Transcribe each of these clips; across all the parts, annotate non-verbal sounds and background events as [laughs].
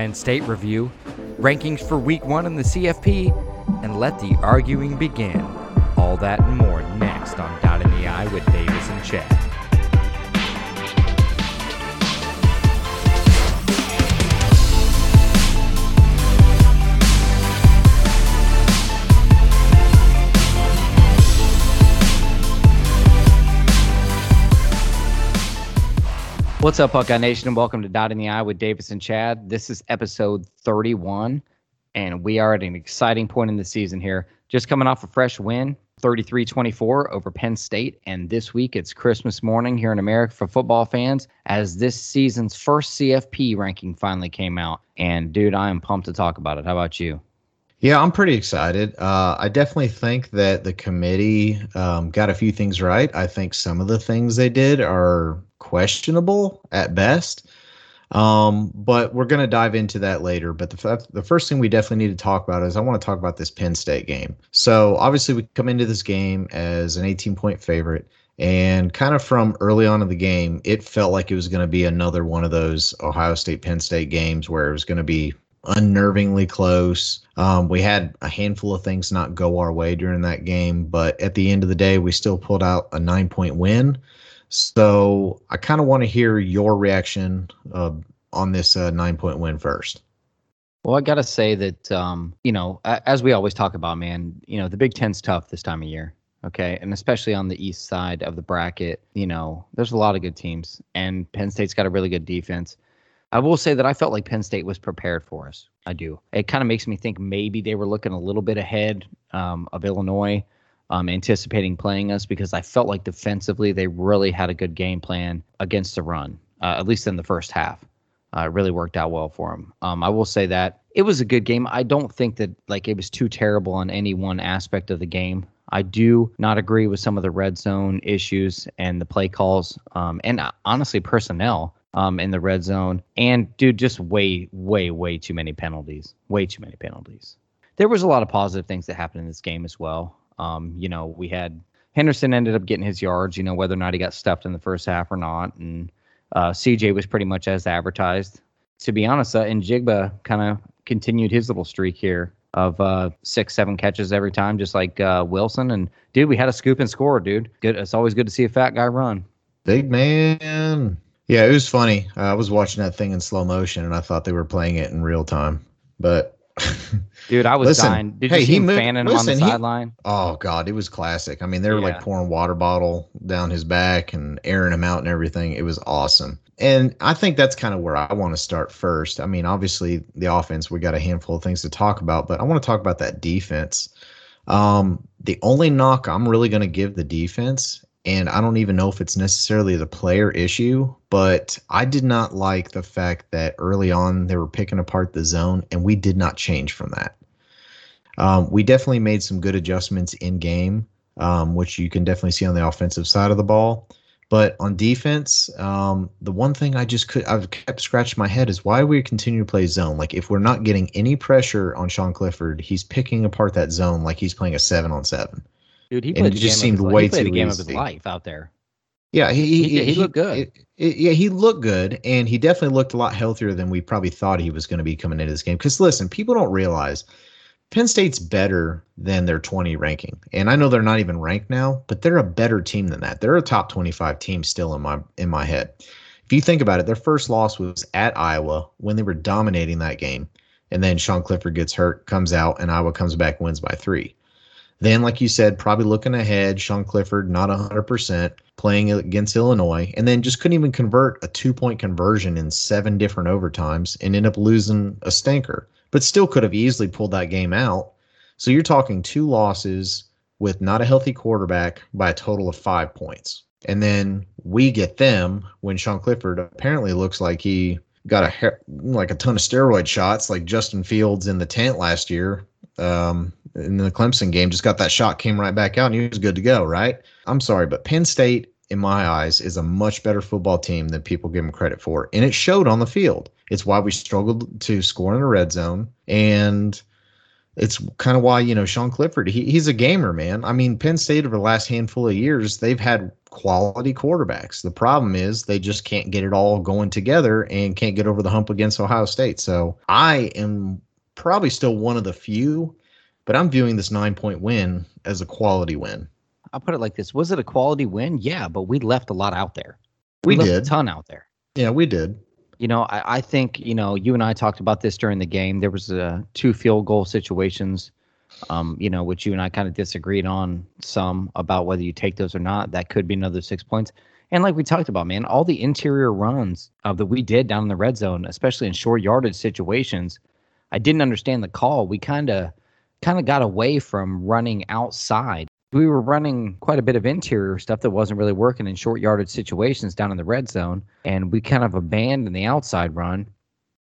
Penn State review, rankings for week one in the CFP, and let the arguing begin. All that and more next on Dot in the Eye with Davis and Chad. What's up, Buckeye Nation, and welcome to Dot in the Eye with Davis and Chad. This is episode 31, and we are at an exciting point in the season here. Just coming off a fresh win, 33 24 over Penn State. And this week it's Christmas morning here in America for football fans as this season's first CFP ranking finally came out. And dude, I am pumped to talk about it. How about you? Yeah, I'm pretty excited. Uh, I definitely think that the committee um, got a few things right. I think some of the things they did are questionable at best. Um, but we're going to dive into that later. But the, the first thing we definitely need to talk about is I want to talk about this Penn State game. So obviously, we come into this game as an 18 point favorite. And kind of from early on in the game, it felt like it was going to be another one of those Ohio State Penn State games where it was going to be unnervingly close. Um, we had a handful of things not go our way during that game, but at the end of the day, we still pulled out a nine point win. So I kind of want to hear your reaction uh, on this uh, nine point win first. Well, I got to say that, um, you know, as we always talk about, man, you know, the Big Ten's tough this time of year. Okay. And especially on the east side of the bracket, you know, there's a lot of good teams, and Penn State's got a really good defense. I will say that I felt like Penn State was prepared for us. I do. It kind of makes me think maybe they were looking a little bit ahead um, of Illinois, um, anticipating playing us because I felt like defensively they really had a good game plan against the run, uh, at least in the first half. Uh, it really worked out well for them. Um, I will say that it was a good game. I don't think that like it was too terrible on any one aspect of the game. I do not agree with some of the red zone issues and the play calls, um, and uh, honestly personnel um, in the red zone. And dude, just way, way, way too many penalties. Way too many penalties. There was a lot of positive things that happened in this game as well. Um, you know, we had Henderson ended up getting his yards. You know, whether or not he got stuffed in the first half or not, and uh, CJ was pretty much as advertised. To be honest, uh, Njigba kind of continued his little streak here of uh, six, seven catches every time, just like uh, Wilson. And dude, we had a scoop and score, dude. Good. It's always good to see a fat guy run. Big man. Yeah, it was funny. Uh, I was watching that thing in slow motion, and I thought they were playing it in real time. But [laughs] dude, I was listen, dying. Did hey, you see him moved, fanning listen, him on the sideline? Oh god, it was classic. I mean, they were yeah. like pouring water bottle down his back and airing him out and everything. It was awesome. And I think that's kind of where I want to start first. I mean, obviously the offense, we got a handful of things to talk about, but I want to talk about that defense. Um, the only knock I'm really going to give the defense and I don't even know if it's necessarily the player issue, but I did not like the fact that early on they were picking apart the zone, and we did not change from that. Um, we definitely made some good adjustments in game, um, which you can definitely see on the offensive side of the ball. But on defense, um, the one thing I just could I've kept scratching my head is why we continue to play zone. Like if we're not getting any pressure on Sean Clifford, he's picking apart that zone like he's playing a seven on seven. Dude, he played just seemed way too a game easy. of his life out there. Yeah, he he, he, he looked good. It, it, yeah, he looked good, and he definitely looked a lot healthier than we probably thought he was going to be coming into this game. Because listen, people don't realize Penn State's better than their 20 ranking, and I know they're not even ranked now, but they're a better team than that. They're a top 25 team still in my in my head. If you think about it, their first loss was at Iowa when they were dominating that game, and then Sean Clifford gets hurt, comes out, and Iowa comes back wins by three. Then, like you said, probably looking ahead, Sean Clifford not 100%, playing against Illinois, and then just couldn't even convert a two point conversion in seven different overtimes and end up losing a stinker, but still could have easily pulled that game out. So you're talking two losses with not a healthy quarterback by a total of five points. And then we get them when Sean Clifford apparently looks like he got a like a ton of steroid shots like Justin Fields in the tent last year. Um, in the Clemson game, just got that shot, came right back out, and he was good to go, right? I'm sorry, but Penn State, in my eyes, is a much better football team than people give them credit for. And it showed on the field. It's why we struggled to score in the red zone. And it's kind of why, you know, Sean Clifford, he, he's a gamer, man. I mean, Penn State over the last handful of years, they've had quality quarterbacks. The problem is they just can't get it all going together and can't get over the hump against Ohio State. So I am probably still one of the few, but I'm viewing this nine point win as a quality win. I'll put it like this: Was it a quality win? Yeah, but we left a lot out there. We, left did a ton out there. Yeah, we did. You know, I, I think you know you and I talked about this during the game. There was uh, two field goal situations, um, you know, which you and I kind of disagreed on some about whether you take those or not. That could be another six points. And like we talked about, man, all the interior runs uh, that we did down in the red zone, especially in short yardage situations, I didn't understand the call. We kind of kind of got away from running outside. We were running quite a bit of interior stuff that wasn't really working in short yardage situations down in the red zone, and we kind of abandoned the outside run.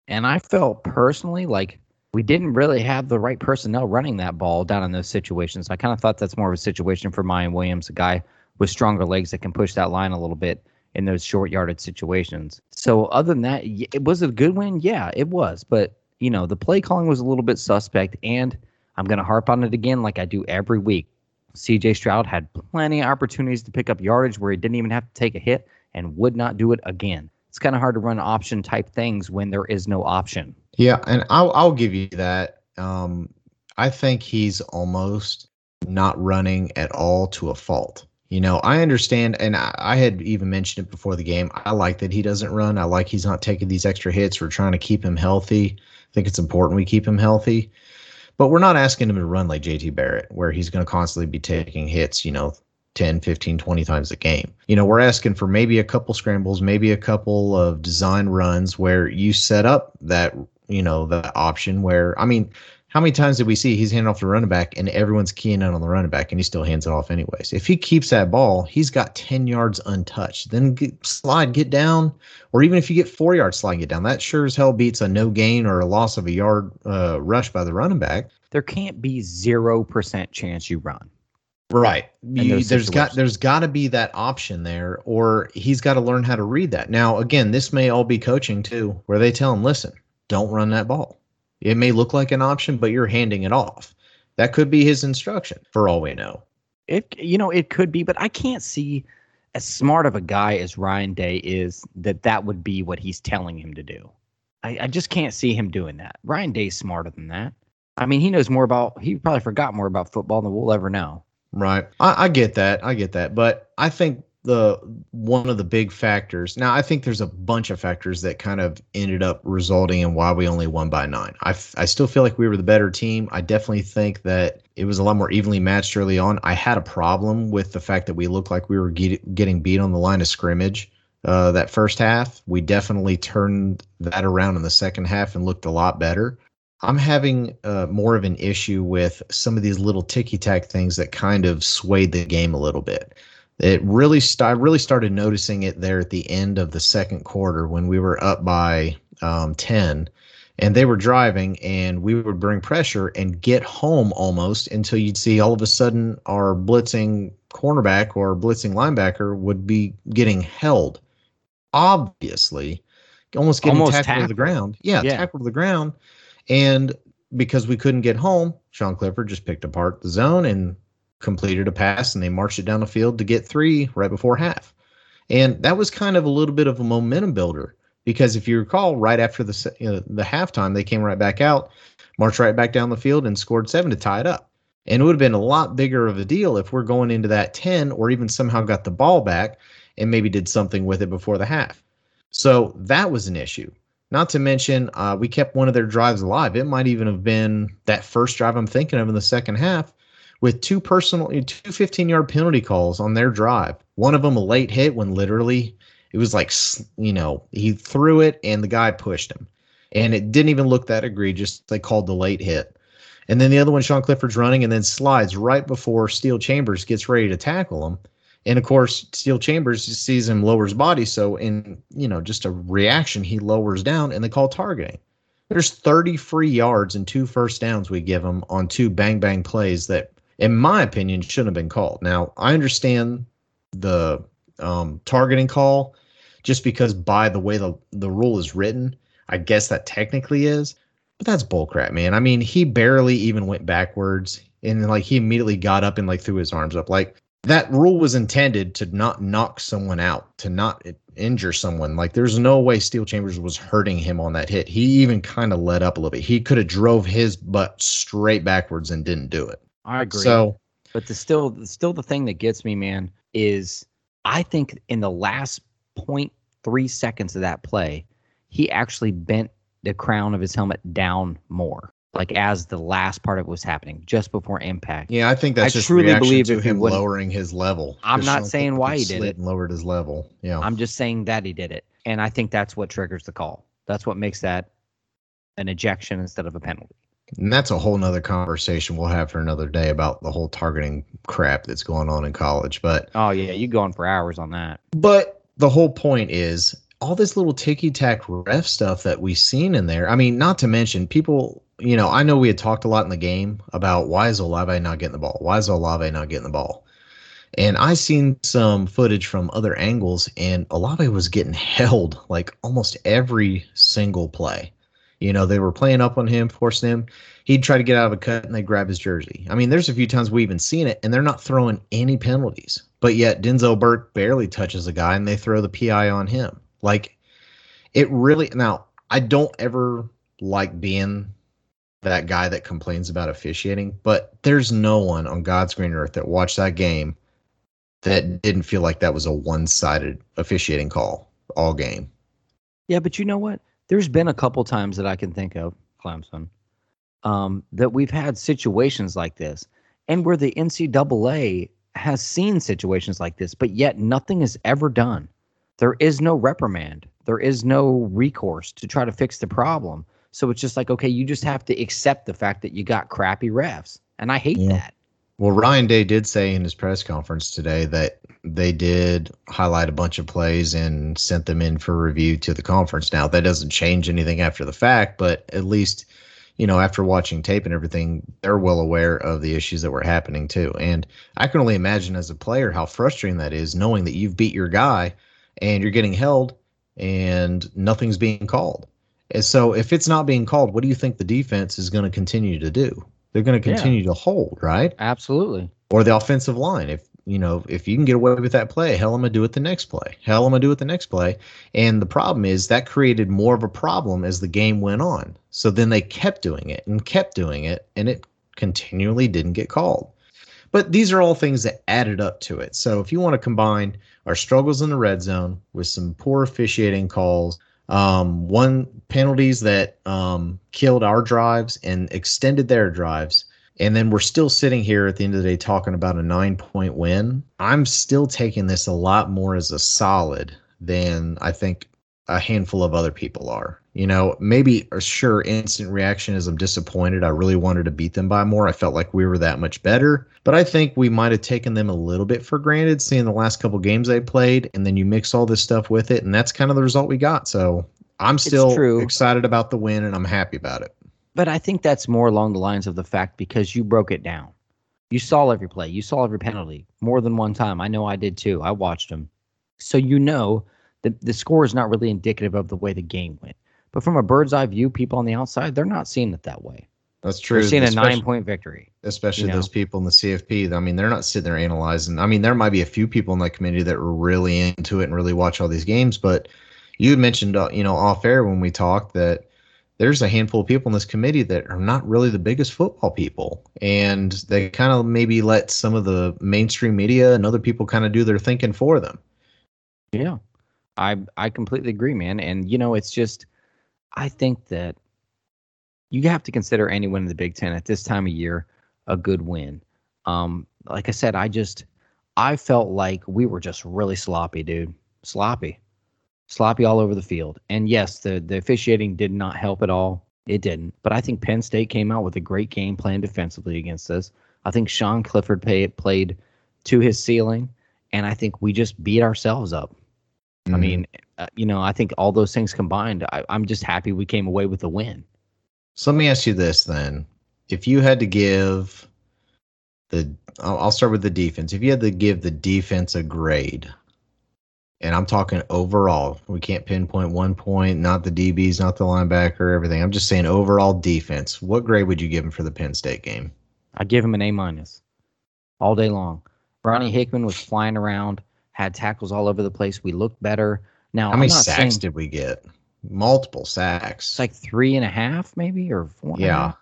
And I felt personally like we didn't really have the right personnel running that ball down in those situations. I kind of thought that's more of a situation for Miyan Williams, a guy with stronger legs that can push that line a little bit in those short yardage situations. So other than that, it was a good win. Yeah, it was, but you know the play calling was a little bit suspect, and I'm going to harp on it again like I do every week. CJ Stroud had plenty of opportunities to pick up yardage where he didn't even have to take a hit and would not do it again. It's kind of hard to run option type things when there is no option. Yeah, and I'll I'll give you that. Um, I think he's almost not running at all to a fault. You know, I understand, and I, I, had even mentioned it before the game. I like that he doesn't run. I like he's not taking these extra hits. We're trying to keep him healthy. I think it's important we keep him healthy. But we're not asking him to run like JT Barrett, where he's going to constantly be taking hits, you know, 10, 15, 20 times a game. You know, we're asking for maybe a couple scrambles, maybe a couple of design runs where you set up that, you know, that option where, I mean, how many times did we see he's handing off the running back and everyone's keying in on the running back and he still hands it off anyways? If he keeps that ball, he's got 10 yards untouched. Then get, slide, get down, or even if you get four yards, slide, get down. That sure as hell beats a no gain or a loss of a yard uh, rush by the running back. There can't be 0% chance you run. Right. You, there's got there's got to be that option there, or he's got to learn how to read that. Now, again, this may all be coaching too, where they tell him, listen, don't run that ball it may look like an option, but you're handing it off. That could be his instruction for all we know. It you know it could be, but I can't see as smart of a guy as Ryan Day is that that would be what he's telling him to do. I, I just can't see him doing that. Ryan Day's smarter than that. I mean, he knows more about. He probably forgot more about football than we'll ever know. Right. I, I get that. I get that. But I think the one of the big factors. Now, I think there's a bunch of factors that kind of ended up resulting in why we only won by nine. I, f- I still feel like we were the better team. I definitely think that it was a lot more evenly matched early on. I had a problem with the fact that we looked like we were get- getting beat on the line of scrimmage uh, that first half. We definitely turned that around in the second half and looked a lot better. I'm having uh, more of an issue with some of these little ticky tack things that kind of swayed the game a little bit. It really, st- I really started noticing it there at the end of the second quarter when we were up by um, 10 and they were driving and we would bring pressure and get home almost until you'd see all of a sudden our blitzing cornerback or blitzing linebacker would be getting held. Obviously almost getting almost tackled, tackled to the ground. Yeah, yeah. tackled to the ground. And because we couldn't get home sean clifford just picked apart the zone and completed a pass and they marched it down the field to get three right before half. And that was kind of a little bit of a momentum builder because if you recall, right after the you know, the halftime, they came right back out, marched right back down the field, and scored seven to tie it up. And it would have been a lot bigger of a deal if we're going into that 10 or even somehow got the ball back and maybe did something with it before the half. So that was an issue. Not to mention, uh, we kept one of their drives alive. It might even have been that first drive I'm thinking of in the second half with two personal, two 15 yard penalty calls on their drive. One of them a late hit when literally it was like, you know, he threw it and the guy pushed him. And it didn't even look that egregious. They called the late hit. And then the other one, Sean Clifford's running and then slides right before Steele Chambers gets ready to tackle him. And of course, Steele Chambers sees him lowers body. So, in you know, just a reaction, he lowers down and they call targeting. There's 30 free yards and two first downs we give him on two bang bang plays that in my opinion, shouldn't have been called. Now, I understand the um, targeting call just because by the way the, the rule is written, I guess that technically is, but that's bullcrap, man. I mean, he barely even went backwards and like he immediately got up and like threw his arms up. Like that rule was intended to not knock someone out, to not injure someone. Like there's no way Steele Chambers was hurting him on that hit. He even kind of let up a little bit. He could have drove his butt straight backwards and didn't do it. I agree. So, but the still still the thing that gets me, man, is I think in the last 0.3 seconds of that play, he actually bent the crown of his helmet down more like as the last part of it was happening, just before impact. Yeah, I think that's I just truly believe to him lowering his level. I'm not saying why he did it. and lowered his level. Yeah, I'm just saying that he did it, and I think that's what triggers the call. That's what makes that an ejection instead of a penalty. And that's a whole nother conversation we'll have for another day about the whole targeting crap that's going on in college. But Oh yeah, you go on for hours on that. But the whole point is all this little ticky tack ref stuff that we've seen in there. I mean, not to mention people, you know, I know we had talked a lot in the game about why is Olave not getting the ball? Why is Olave not getting the ball? And I seen some footage from other angles, and Olave was getting [laughs] held like almost every single play. You know, they were playing up on him, forcing him. He'd try to get out of a cut and they grab his jersey. I mean, there's a few times we've even seen it, and they're not throwing any penalties. But yet Denzel Burke barely touches a guy and they throw the PI on him. Like it really now, I don't ever like being that guy that complains about officiating, but there's no one on God's green earth that watched that game that didn't feel like that was a one-sided officiating call all game. Yeah, but you know what? There's been a couple times that I can think of, Clemson, um, that we've had situations like this, and where the NCAA has seen situations like this, but yet nothing is ever done. There is no reprimand. There is no recourse to try to fix the problem. So it's just like, okay, you just have to accept the fact that you got crappy refs, and I hate Yeah. that. Well, Ryan Day did say in his press conference today that they did highlight a bunch of plays and sent them in for review to the conference. Now, that doesn't change anything after the fact, but at least, you know, after watching tape and everything, they're well aware of the issues that were happening too. And I can only imagine as a player how frustrating that is knowing that you've beat your guy and you're getting held and nothing's being called. And so if it's not being called, what do you think the defense is going to continue to do? They're going to Yeah. continue to hold, right? Absolutely. or the offensive line. If you know, if you can get away with that play, hell, I'm gonna do it the next play. Hell, I'm gonna do it the next play. And the problem is that created more of a problem as the game went on. So then they kept doing it and kept doing it, and it continually didn't get called. But these are all things that added up to it. So if you want to combine our struggles in the red zone with some poor officiating calls, um, one penalties that um, killed our drives and extended their drives, and then we're still sitting here at the end of the day talking about a nine point win. I'm still taking this a lot more as a solid than I think a handful of other people are. You know, maybe sure instant reaction is I'm disappointed. I really wanted to beat them by more. I felt like we were that much better. But I think we might have taken them a little bit for granted seeing the last couple games they played. And then you mix all this stuff with it. And that's kind of the result we got. So I'm still excited about the win and I'm happy about it. But I think that's more along the lines of the fact because you broke it down. You saw every play, you saw every penalty more than one time. I know I did too. I watched them. So you know that the score is not really indicative of the way the game went. But from a bird's eye view, people on the outside, they're not seeing it that way. That's true. They're seeing a nine point victory. especially you know? those people in the CFP. I mean, they're not sitting there analyzing. I mean, there might be a few people in that committee that are really into it and really watch all these games, but you mentioned, uh, you know, off air when we talked that there's a handful of people in this committee that are not really the biggest football people, and they kind of maybe let some of the mainstream media and other people kind of do their thinking for them. Yeah. I I completely agree, man. And you know, it's just I think that you have to consider any win in the Big Ten at this time of year a good win. Um, like I said, I just I felt like we were just really sloppy, dude. Sloppy. Sloppy all over the field. And yes, the the officiating did not help at all. It didn't. But I think Penn State came out with a great game plan defensively against us. I think Sean Clifford pay, played to his ceiling, and I think we just beat ourselves up. I Mhm. mean, uh, you know, I think all those things combined, I, I'm just happy we came away with a win. So let me ask you this then: If you had to give the, I'll I'll start with the defense. If you had to give the defense a grade, and I'm talking overall, we can't pinpoint one point, not the DBs, not the linebacker, everything. I'm just saying overall defense. What grade would you give them for the Penn State game? I give him an A minus all day long. Ronnie Hickman was flying around, had tackles all over the place. We looked better. Now, How many sacks saying, did we get? Multiple sacks. It's like three and a half, maybe, or four. Yeah.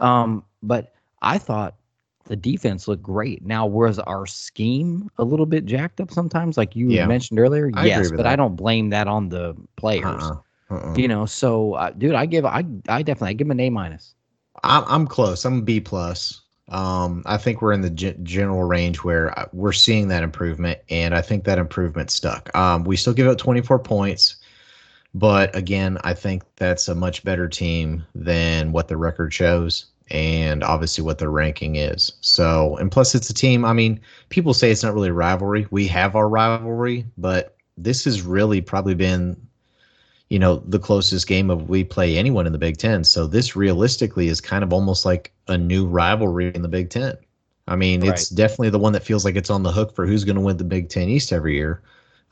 Um, but I thought the defense looked great. Now, was our scheme a little bit jacked up sometimes, like you Yeah. mentioned earlier? I agree yes, but I don't blame that on the players. Uh-uh. Uh-uh. You know, so uh, dude, I give I I definitely I give him an A minus. I'm, I'm close. I'm a B plus. Um, I think we're in the ge- general range where uh, we're seeing that improvement, and I think that improvement stuck. Um, we still give up 24 points, but again, I think that's a much better team than what the record shows, and obviously what their ranking is. So, and plus, it's a team. I mean, people say it's not really rivalry. We have our rivalry, but this has really probably been you know the closest game of we play anyone in the Big Ten. So this realistically is kind of almost like a new rivalry in the Big Ten. I mean, it's definitely the one that feels like it's on the hook for who's going to win the Big Ten East every year.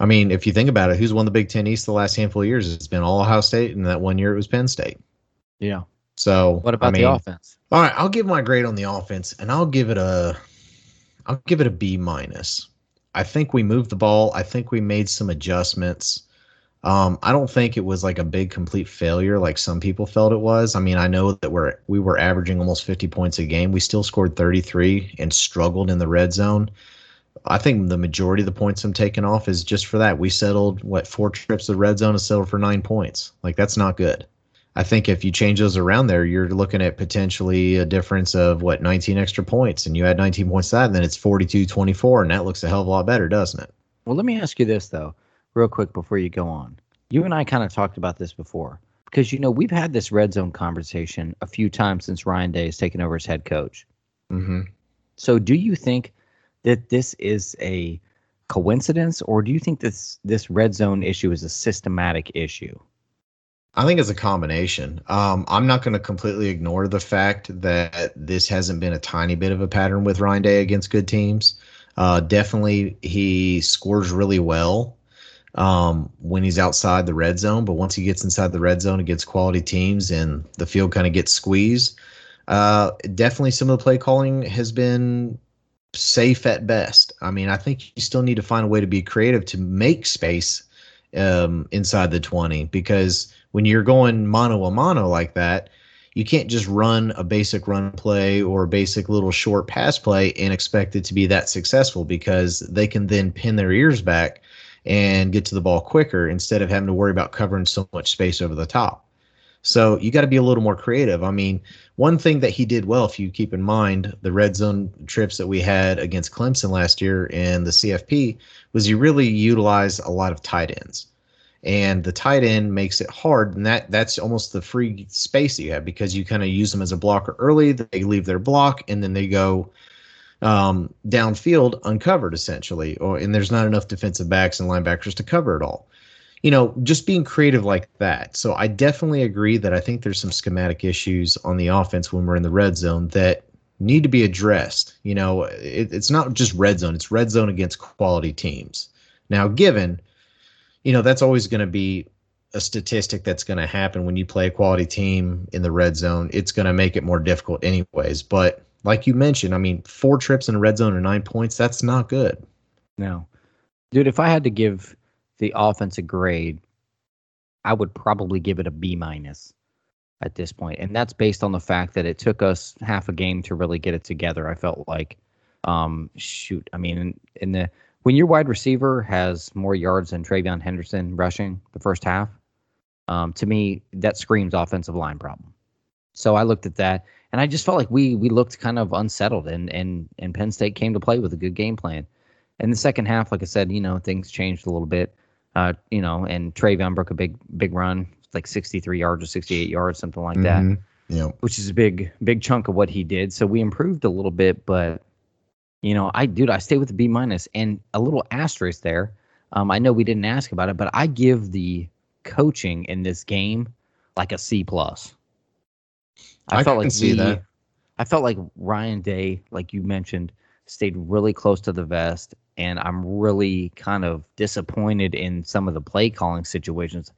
I mean, if you think about it, who's won the Big Ten East the last handful of years? It's been all Ohio State, and that one year it was Penn State. Yeah. So What about I mean, the offense? all right, I'll give my grade on the offense, and I'll give it a, I'll give it a B minus. I think we moved the ball. I think we made some adjustments. Um, I don't think it was like a big complete failure like some people felt it was. I mean, I know that we're we were averaging almost 50 points a game. We still scored 33 and struggled in the red zone. I think the majority of the points I'm taking off is just for that. We settled what four trips to the red zone and settled for nine points. Like that's not good. I think if you change those around there, you're looking at potentially a difference of what 19 extra points, and you add 19 points to that, and then it's 42-24, and that looks a hell of a lot better, doesn't it? Well, let me ask you this though, real quick before you go on. You and I kind of talked about this before because you know we've had this red zone conversation a few times since Ryan Day has taken over as head coach. Mm-hmm. So, do you think that this is a coincidence, or do you think this this red zone issue is a systematic issue? I think it's a combination. Um, I'm not going to completely ignore the fact that this hasn't been a tiny bit of a pattern with Ryan Day against good teams. Uh, definitely, he scores really well um, when he's outside the red zone, but once he gets inside the red zone against quality teams and the field kind of gets squeezed, uh, definitely some of the play calling has been safe at best. I mean, I think you still need to find a way to be creative to make space um, inside the 20 because when you're going mano a mano like that, you can't just run a basic run play or a basic little short pass play and expect it to be that successful because they can then pin their ears back and get to the ball quicker instead of having to worry about covering so much space over the top. So you got to be a little more creative. I mean, one thing that he did well, if you keep in mind the red zone trips that we had against Clemson last year in the CFP, was he really utilized a lot of tight ends. And the tight end makes it hard, and that that's almost the free space that you have because you kind of use them as a blocker early. They leave their block, and then they go um, downfield uncovered essentially, or and there's not enough defensive backs and linebackers to cover it all you know, just being creative like that. So I definitely agree that I think there's some schematic issues on the offense when we're in the red zone that need to be addressed. You know, it, it's not just red zone, it's red zone against quality teams. Now, given, you know, that's always going to be a statistic that's going to happen when you play a quality team in the red zone. It's going to make it more difficult, anyways. But like you mentioned, I mean, four trips in the red zone and nine points, that's not good. No, dude. If I had to give the offense a grade, I would probably give it a B minus at this point, and that's based on the fact that it took us half a game to really get it together. I felt like, um, shoot, I mean, in, in the when your wide receiver has more yards than TreVeyon Henderson rushing the first half, um, to me that screams offensive line problem. So I looked at that, and I just felt like we we looked kind of unsettled, and and and Penn State came to play with a good game plan. In the second half, like I said, you know things changed a little bit. Uh, you know, and TreVeyon broke a big big run, like 63 yards or 68 yards, something like that Mhm. Yeah. which is a big big chunk of what he did. So we improved a little bit, but you know, I dude, I stay with the B minus and a little asterisk there. Um, I know we didn't ask about it, but I give the coaching in this game like a C plus. I, I felt like see we, that. I felt like Ryan Day, like you mentioned, stayed really close to the vest, and I'm really kind of disappointed in some of the play calling situations.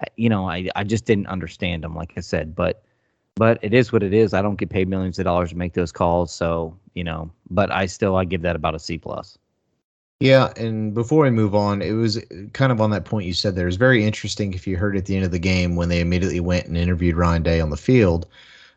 I- You know, I I just didn't understand them, like I said, but But it is what it is. I don't get paid millions of dollars to make those calls, so you know. But I still I give that about a C plus. Yeah, and before we move on, it was kind of on that point you said there. It's very interesting if you heard at the end of the game when they immediately went and interviewed Ryan Day on the field.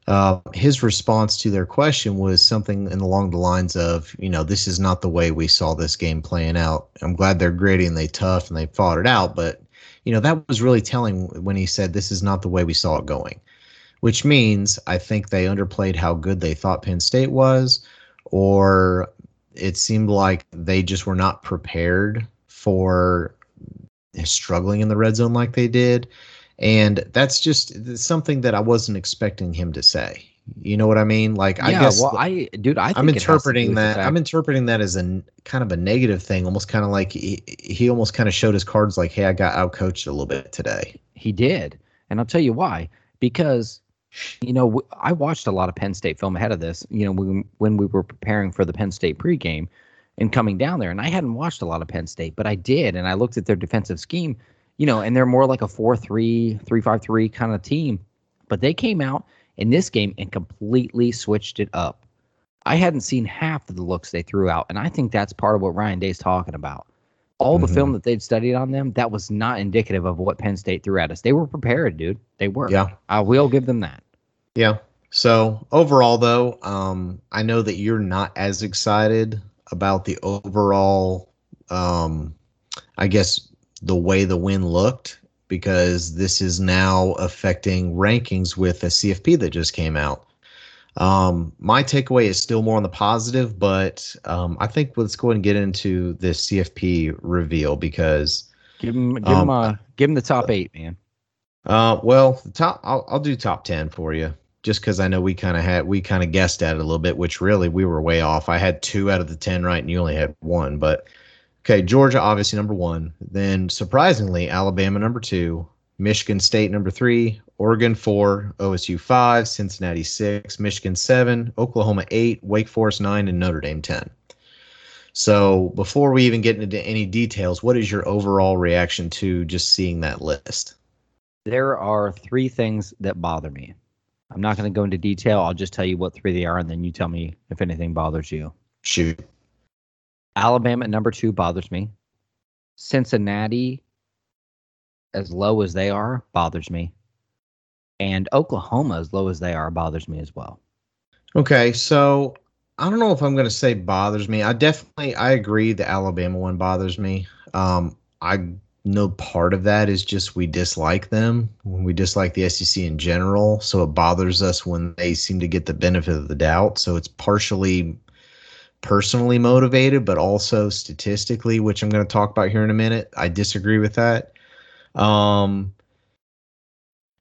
Uh, his response to their question was something in along the lines of, you know, this is not the way we saw this game playing out. I'm glad they're gritty and they tough and they fought it out, but you know that was really telling when he said this is not the way we saw it going, which means I think they underplayed how good they thought Penn State was, or it seemed like they just were not prepared for struggling in the red zone like they did. And that's just something that I wasn't expecting him to say. You know what I mean? Like yeah, I guess well, I dude, I I'm interpreting that I'm interpreting that as a kind of a negative thing, almost kind of like he, he almost kind of showed his cards like, hey, I got outcoached a little bit today. He did, and I'll tell you why. Because you know, I watched a lot of Penn State film ahead of this. You know, when when we were preparing for the Penn State pregame and coming down there, and I hadn't watched a lot of Penn State, but I did, and I looked at their defensive scheme. You know, and they're more like a 4-3, 3-5-3 kind of team. But they came out in this game and completely switched it up. I hadn't seen half of the looks they threw out, and I think that's part of what Ryan Day's talking about. All the mm-hmm. film that they'd studied on them, that was not indicative of what Penn State threw at us. They were prepared, dude. They were. Yeah. I will give them that. Yeah. So overall, though, um, I know that you're not as excited about the overall, um, I guess, the way the win looked because this is now affecting rankings with a CFP that just came out. Um, my takeaway is still more on the positive, but um, I think let's go ahead and get into this CFP reveal because give him give um, him uh, give him the top eight, man. Uh, well, top I'll I'll do top ten for you just because I know we kind of had we kind of guessed at it a little bit, which really we were way off. I had two out of the ten right, and you only had one, but Okay, Georgia obviously number one. Then surprisingly, Alabama number two, Michigan State number three, Oregon four, OSU five, Cincinnati six, Michigan seven, Oklahoma eight, Wake Forest nine, and Notre Dame ten. So before we even get into any details, what is your overall reaction to just seeing that list? There are three things that bother me. I'm not going to go into detail. I'll just tell you what three they are, and then you tell me if anything bothers you. Shoot. Alabama at number two bothers me. Cincinnati, as low as they are, bothers me. And Oklahoma, as low as they are, bothers me as well. Okay, so I don't know if I'm going to say bothers me. I definitely I agree the Alabama one bothers me. Um, I know part of that is just we dislike them when we dislike the SEC in general, so it bothers us when they seem to get the benefit of the doubt. So it's partially personally motivated, but also statistically, which I'm going to talk about here in a minute. I disagree with that. Um,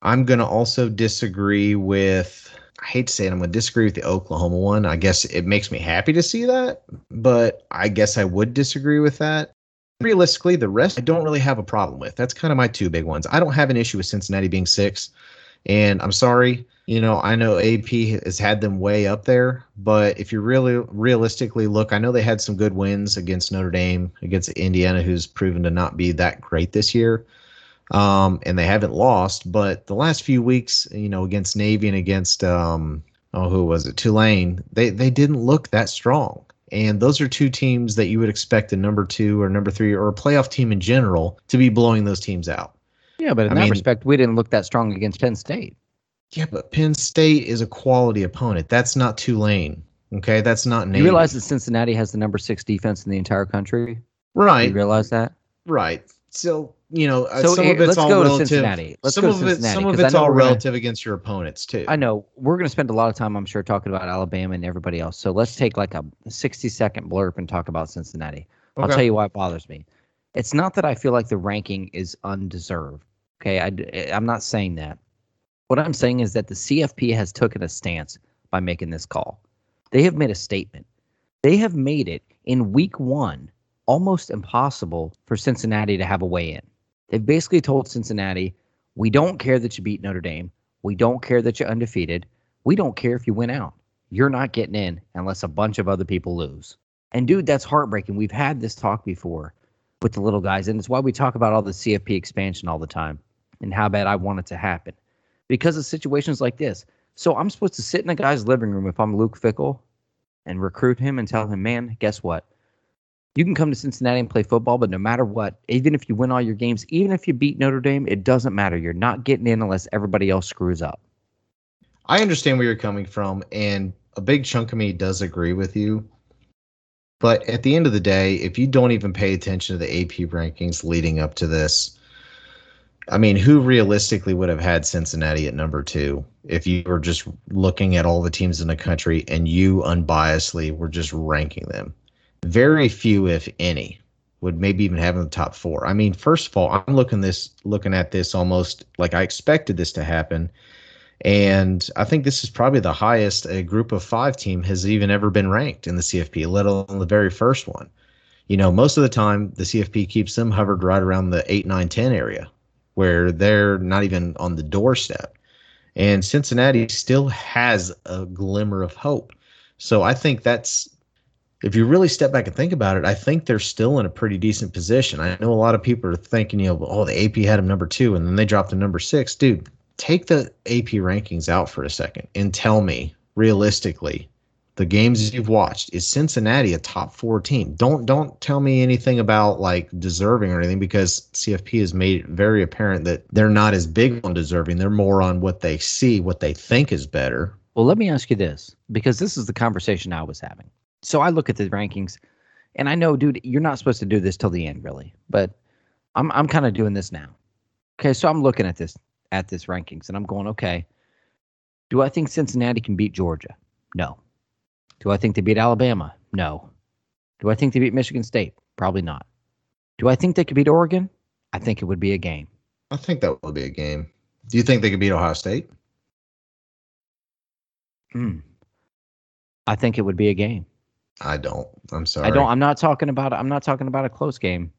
I'm going to also disagree with, I hate to say it, I'm going to disagree with the Oklahoma one. I guess it makes me happy to see that, but I guess I would disagree with that. Realistically, the rest I don't really have a problem with. That's kind of my two big ones. I don't have an issue with Cincinnati being six. And I'm sorry, you know, I know AP has had them way up there, but if you really realistically look, I know they had some good wins against Notre Dame, against Indiana, who's proven to not be that great this year. Um, and they haven't lost, but the last few weeks, you know, against Navy and against um, oh, who was it? Tulane, they they didn't look that strong. And those are two teams that you would expect a number two or number three or a playoff team in general to be blowing those teams out. Yeah, but in I that mean, respect, we didn't look that strong against Penn State. Yeah, but Penn State is a quality opponent. That's not Tulane. Okay, that's not Navy. You realize that Cincinnati has the number six defense in the entire country? Right. You realize that? Right. So you know, uh, so some of it's all relative. Cincinnati. Let's some go of it, some of it's all relative gonna, against your opponents too. I know we're going to spend a lot of time, I'm sure, talking about Alabama and everybody else. So let's take like a 60 second blurb and talk about Cincinnati. Okay. I'll tell you why it bothers me. It's not that I feel like the ranking is undeserved. Okay, I, I'm not saying that. What I'm saying is that the CFP has taken a stance by making this call. They have made a statement. They have made it in week one almost impossible for Cincinnati to have a way in. They've basically told Cincinnati, we don't care that you beat Notre Dame. We don't care that you're undefeated. We don't care if you win out. You're not getting in unless a bunch of other people lose. And dude, that's heartbreaking. We've had this talk before with the little guys, and it's why we talk about all the CFP expansion all the time and how bad I want it to happen because of situations like this. So I'm supposed to sit in a guy's living room if I'm Luke Fickell and recruit him and tell him, man, guess what? You can come to Cincinnati and play football, but no matter what, even if you win all your games, even if you beat Notre Dame, it doesn't matter. You're not getting in unless everybody else screws up. I understand where you're coming from, and a big chunk of me does agree with you. But at the end of the day, if you don't even pay attention to the AP rankings leading up to this, I mean, who realistically would have had Cincinnati at number two if you were just looking at all the teams in the country and you unbiasedly were just ranking them? Very few, if any, would maybe even have in the top four. I mean, first of all, I'm looking this looking at this almost like I expected this to happen. And I think this is probably the highest a group of five team has even ever been ranked in the CFP, let alone the very first one. You know, most of the time the CFP keeps them hovered right around the 8, 9, 10 area where they're not even on the doorstep. And Cincinnati still has a glimmer of hope. So I think that's if you really step back and think about it, I think they're still in a pretty decent position. I know a lot of people are thinking, you know, oh, the AP had them number two and then they dropped to number six. Dude, take the AP rankings out for a second and tell me realistically the games you've watched is Cincinnati a top four team? Don't don't tell me anything about like deserving or anything because CFP has made it very apparent that they're not as big on deserving. They're more on what they see, what they think is better. Well, let me ask you this because this is the conversation I was having. So I look at the rankings, and I know, dude, you're not supposed to do this till the end, really, but I'm I'm kind of doing this now. Okay, so I'm looking at this at this rankings, and I'm going, okay, do I think Cincinnati can beat Georgia? No. Do I think they beat Alabama? No. Do I think they beat Michigan State? Probably not. Do I think they could beat Oregon? I think it would be a game. I think that would be a game. Do you think they could beat Ohio State? Hmm. I think it would be a game. I don't. I'm sorry. I don't. I'm not talking about. I'm not talking about a close game,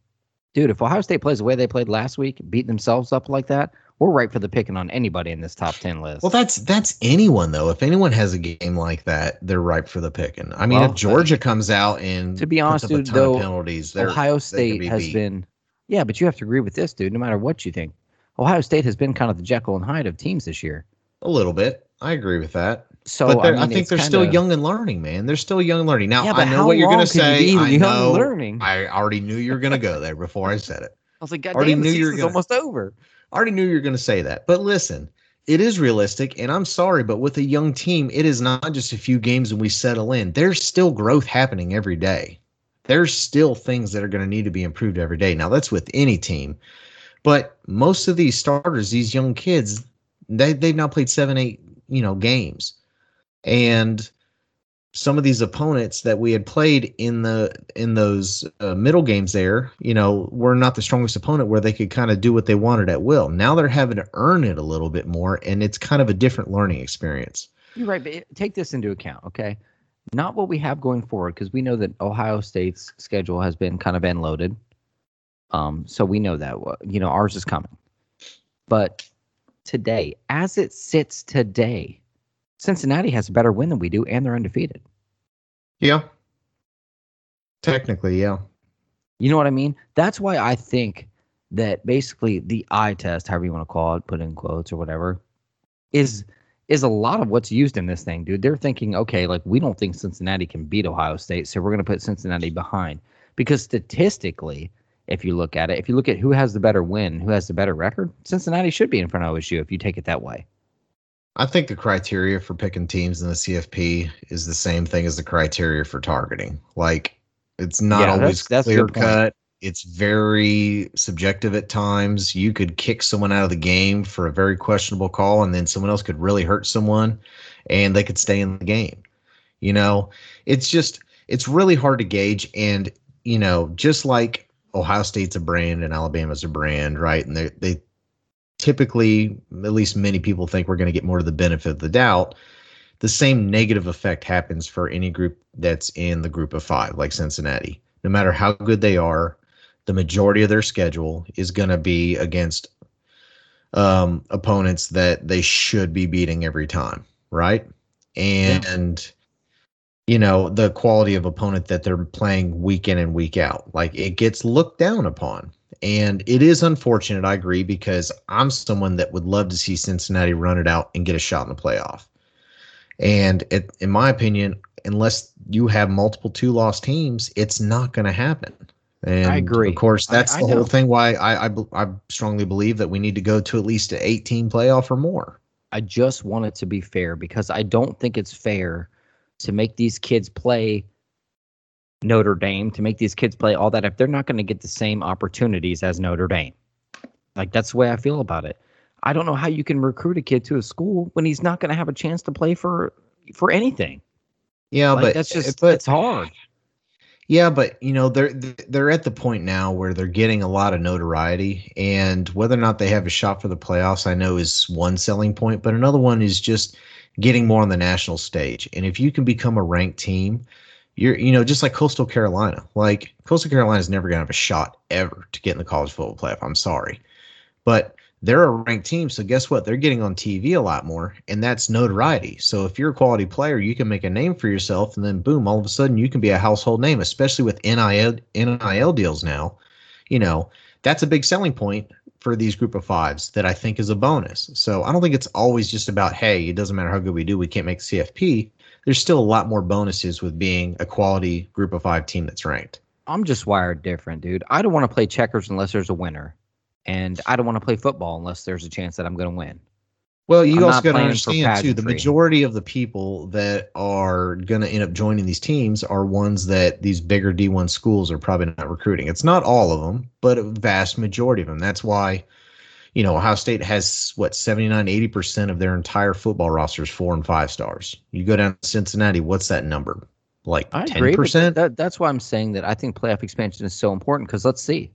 dude. If Ohio State plays the way they played last week, beating themselves up like that, we're right for the picking on anybody in this top ten list. Well, that's that's anyone though. If anyone has a game like that, they're ripe for the picking. I mean, well, if Georgia comes out and to be honest, dude, though penalties, Ohio State be has beat. been. Yeah, but you have to agree with this, dude. No matter what you think, Ohio State has been kind of the Jekyll and Hyde of teams this year. A little bit. I agree with that. So but I, mean, I, think they're kinda... still young and learning, man. They're still young and learning. Now yeah, I know what you're going to say. I know. Learning? I already knew you were going to go there before I said it. [laughs] I was like, God already damn, knew you were gonna, almost over. I already knew you were going to say that. But listen, it is realistic, and I'm sorry, but with a young team, it is not just a few games and we settle in. There's still growth happening every day. There's still things that are going to need to be improved every day. Now that's with any team, but most of these starters, these young kids, they they've now played seven, eight, you know, games, and some of these opponents that we had played in the in those uh, middle games there, you know, were not the strongest opponent where they could kind of do what they wanted at will. Now they're having to earn it a little bit more, and it's kind of a different learning experience. You're right, but take this into account, okay? Not what we have going forward, because we know that Ohio State's schedule has been kind of end loaded. Um, so we know that you know ours is coming. But today, as it sits today, Cincinnati has a better win than we do, and they're undefeated. Yeah. Technically, yeah. You know what I mean? That's why I think that basically the eye test, however you want to call it, put in quotes or whatever, is is a lot of what's used in this thing, dude. They're thinking, okay, like we don't think Cincinnati can beat Ohio State, so we're going to put Cincinnati behind. Because statistically, if you look at it, if you look at who has the better win, who has the better record, Cincinnati should be in front of OSU if you take it that way. I think the criteria for picking teams in the CFP is the same thing as the criteria for targeting. Like it's not yeah, always that's, that's clear cut. It's very subjective at times. You could kick someone out of the game for a very questionable call, and then someone else could really hurt someone, and they could stay in the game. You know, it's just it's really hard to gauge. And you know, just like Ohio State's a brand and Alabama's a brand, right? And they they typically, at least many people think we're going to get more of the benefit of the doubt. The same negative effect happens for any group that's in the group of five, like Cincinnati. No matter how good they are, the majority of their schedule is going to be against um, opponents that they should be beating every time, right? And yeah. you know the quality of opponent that they're playing week in and week out, like it gets looked down upon. And it is unfortunate, I agree, because I'm someone that would love to see Cincinnati run it out and get a shot in the playoff. And it, in my opinion, unless you have multiple two loss teams, it's not going to happen. And I agree. Of course, that's I- I the whole know. thing. Why I, I I strongly believe that we need to go to at least an 18 playoff or more. I just want it to be fair because I don't think it's fair to make these kids play Notre Dame, to make these kids play all that if they're not going to get the same opportunities as Notre Dame. Like that's the way I feel about it. I don't know how you can recruit a kid to a school when he's not going to have a chance to play for for anything. Yeah, Like, but that's just but it's hard. Yeah, but you know they're they're at the point now where they're getting a lot of notoriety, and whether or not they have a shot for the playoffs, I know is one selling point, but another one is just getting more on the national stage. And if you can become a ranked team, you're you know just like Coastal Carolina, like Coastal Carolina is never gonna have a shot ever to get in the college football playoff. I'm sorry, but they're a ranked team, so guess what? They're getting on TV a lot more, and that's notoriety. So if you're a quality player, you can make a name for yourself, and then boom, all of a sudden you can be a household name, especially with NIL NIL deals now. You know, that's a big selling point for these group of fives that I think is a bonus. So I don't think it's always just about, hey, it doesn't matter how good we do, we can't make CFP. There's still a lot more bonuses with being a quality group of five team that's ranked. I'm just wired different, dude. I don't want to play checkers unless there's a winner. And I don't want to play football unless there's a chance that I'm going to win. Well, you I'm also got to understand too. The majority of the people that are going to end up joining these teams are ones that these bigger D1 schools are probably not recruiting. It's not all of them, but a vast majority of them. That's why, you know, Ohio State has what 79, 80 percent of their entire football roster is four and five stars. You go down to Cincinnati, what's that number? Like I ten agree. but percent. That, that's why I'm saying that I think playoff expansion is so important because let's see.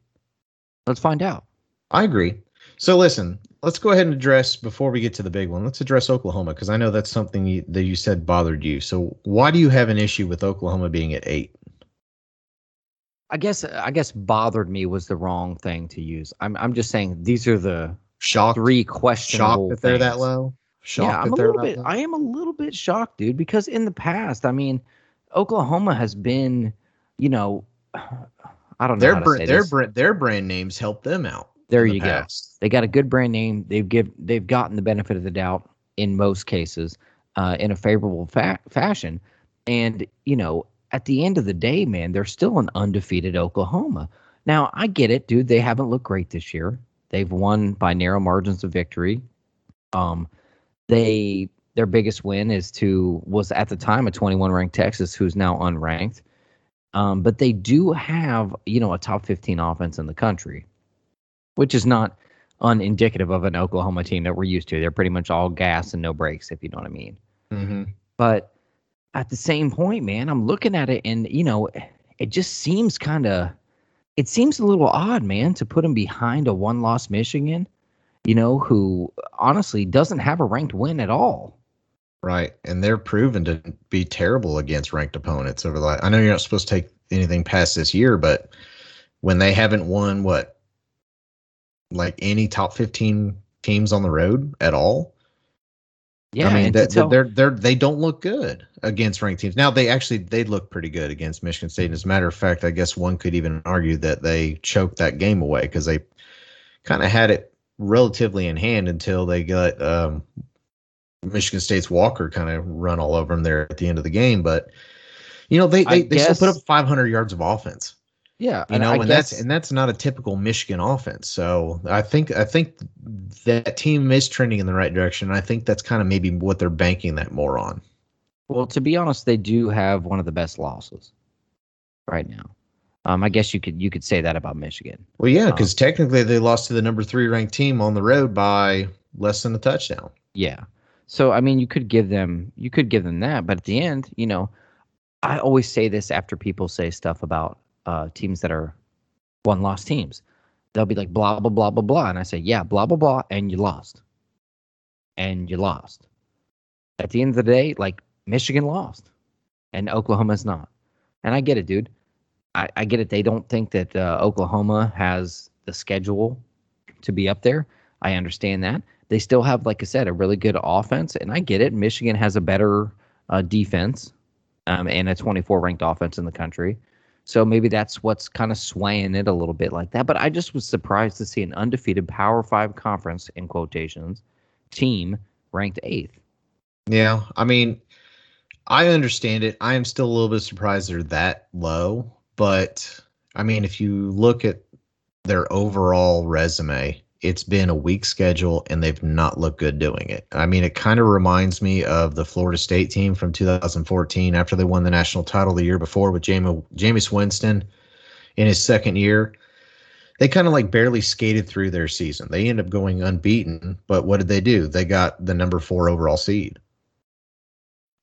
Let's find out. I agree. So listen, let's go ahead and address before we get to the big one. Let's address Oklahoma because I know that's something you, that you said bothered you. So why do you have an issue with Oklahoma being at eight? I guess I guess bothered me was the wrong thing to use. I'm I'm just saying these are the Shocked, three shocked questionable. that they're that low. Shocked yeah, I'm that a little bit. low? I am a little bit shocked, dude, because in the past, I mean, Oklahoma has been, you know, [sighs] I don't know their br- their br- their brand names help them out. There the you go. They got a good brand name. They've give they've gotten the benefit of the doubt in most cases uh, in a favorable fa- fashion. And you know, at the end of the day, man, they're still an undefeated Oklahoma. Now I get it, dude. They haven't looked great this year. They've won by narrow margins of victory. Um, they their biggest win is to was at the time a 21 ranked Texas, who's now unranked. Um, but they do have you know a top 15 offense in the country which is not unindicative of an Oklahoma team that we're used to. They're pretty much all gas and no brakes, if you know what I mean. Mhm. But at the same point, man, I'm looking at it and you know, it just seems kind of it seems a little odd, man, to put them behind a one-loss Michigan, you know, who honestly doesn't have a ranked win at all. Right, and they're proven to be terrible against ranked opponents over the. I know you're not supposed to take anything past this year, but when they haven't won, what, like any top 15 teams on the road at all, Yeah, I mean, tell- they're they're they don't look good against ranked teams. Now they actually they look pretty good against Michigan State. And as a matter of fact, I guess one could even argue that they choked that game away because they kind of had it relatively in hand until they got um, Michigan State's Walker kind of run all over them there at the end of the game. But you know they I they, they still put up 500 yards of offense yeah, you know, I and guess, that's and that's not a typical Michigan offense. So I think I think that team is trending in the right direction. And I think that's kind of maybe what they're banking that more on. Well, to be honest, they do have one of the best losses right now. Um, I guess you could you could say that about Michigan. Well, yeah, Um, because technically they lost to the number three ranked team on the road by less than a touchdown. Yeah. So I mean, you could give them you could give them that, but at the end, you know, I always say this after people say stuff about uh, teams that are one loss teams. They'll be like blah blah blah blah blah, and I say yeah blah blah blah, and you lost, and you lost. At the end of the day, like Michigan lost, and Oklahoma's not, and I get it, dude. I, I get it. They don't think that uh, Oklahoma has the schedule to be up there. I understand that. They still have, like I said, a really good offense, and I get it. Michigan has a better uh, defense um, and a 24 ranked offense in the country. So maybe that's what's kind of swaying it a little bit like that. But I just was surprised to see an undefeated Power Five conference in quotations team ranked eighth. Yeah, I mean, I understand it. I am still a little bit surprised they're that low, but I mean, if you look at their overall resume, it's been a weak schedule and they've not looked good doing it. I mean, it kind of reminds me of the Florida State team from 2014 after they won the national title the year before with Jamie, Jameis Winston in his second year. They kind of like barely skated through their season. They end up going unbeaten, but what did they do? They got the number four overall seed.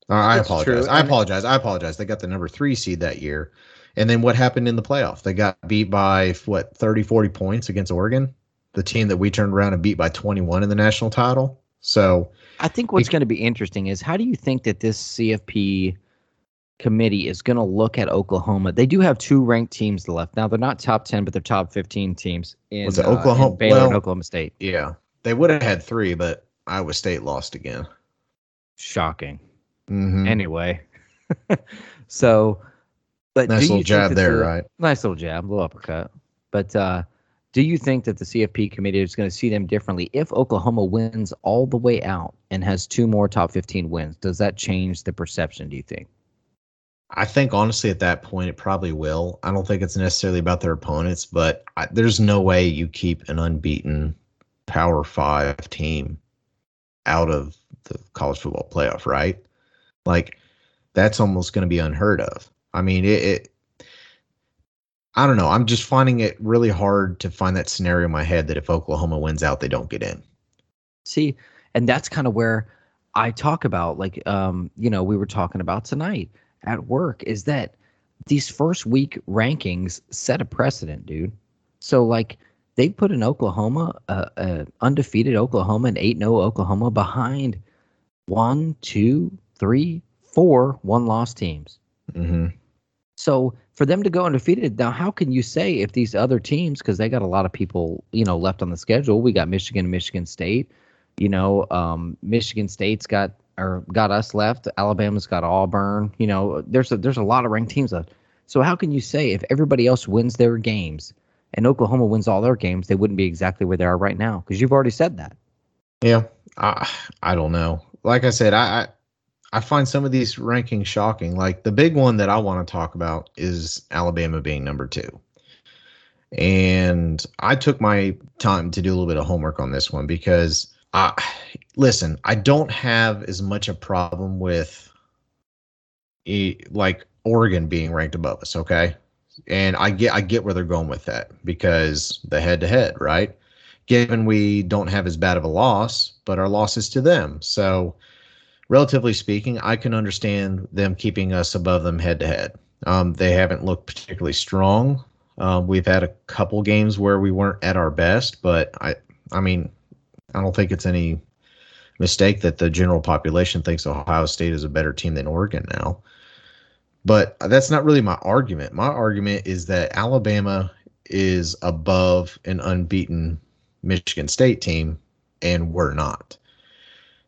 Uh, I apologize. I apologize. I apologize. They got the number three seed that year. And then what happened in the playoff? They got beat by what 30, 40 points against Oregon the team that we turned around and beat by 21 in the national title. So I think what's going to be interesting is how do you think that this CFP committee is going to look at Oklahoma? They do have two ranked teams left. Now they're not top 10, but they're top 15 teams in, was it Oklahoma, uh, Baylor well, and Oklahoma State. Yeah. They would have had three, but Iowa State lost again. Shocking. Mm-hmm. Anyway. [laughs] so, but nice little jab there, right? Nice little jab, little uppercut. But uh, do you think that the CFP committee is going to see them differently if Oklahoma wins all the way out and has two more top 15 wins? Does that change the perception, do you think? I think honestly at that point it probably will. I don't think it's necessarily about their opponents, but I, there's no way you keep an unbeaten Power 5 team out of the college football playoff, right? Like that's almost going to be unheard of. I mean, it, it I don't know. I'm just finding it really hard to find that scenario in my head that if Oklahoma wins out, they don't get in. See, and that's kind of where I talk about, like, um, you know, we were talking about tonight at work, is that these first week rankings set a precedent, dude. So, like, they put in Oklahoma, uh, uh, undefeated Oklahoma and 8 0 Oklahoma behind one, two, three, four one loss teams. Mm-hmm. So for them to go undefeated, now how can you say if these other teams, because they got a lot of people, you know, left on the schedule. We got Michigan, Michigan State. You know, um, Michigan State's got or got us left. Alabama's got Auburn. You know, there's a there's a lot of ranked teams left. So how can you say if everybody else wins their games and Oklahoma wins all their games, they wouldn't be exactly where they are right now? Because you've already said that. Yeah, I I don't know. Like I said, I I find some of these rankings shocking. Like the big one that I want to talk about is Alabama being number two. And I took my time to do a little bit of homework on this one because I listen, I don't have as much a problem with like Oregon being ranked above us, okay? And I get I get where they're going with that because the head to head, right? Given we don't have as bad of a loss, but our loss is to them. So relatively speaking, I can understand them keeping us above them head to head. Um, they haven't looked particularly strong. Um, we've had a couple games where we weren't at our best, but I, I mean, I don't think it's any mistake that the general population thinks Ohio State is a better team than Oregon now. But that's not really my argument. My argument is that Alabama is above an unbeaten Michigan State team, and we're not.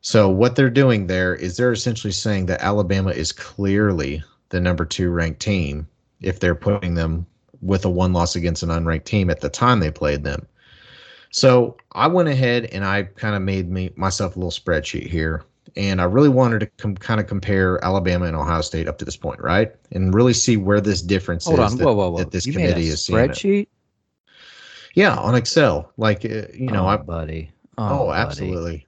So what they're doing there is they're essentially saying that Alabama is clearly the number two ranked team if they're putting them with a one loss against an unranked team at the time they played them. So I went ahead and I kind of made me myself a little spreadsheet here, and I really wanted to com- kind of compare Alabama and Ohio State up to this point, right, and really see where this difference Hold is on. That, whoa, whoa, whoa. that this you committee is spreadsheet. Yeah, on Excel, like uh, you know, oh, I buddy. oh, oh absolutely.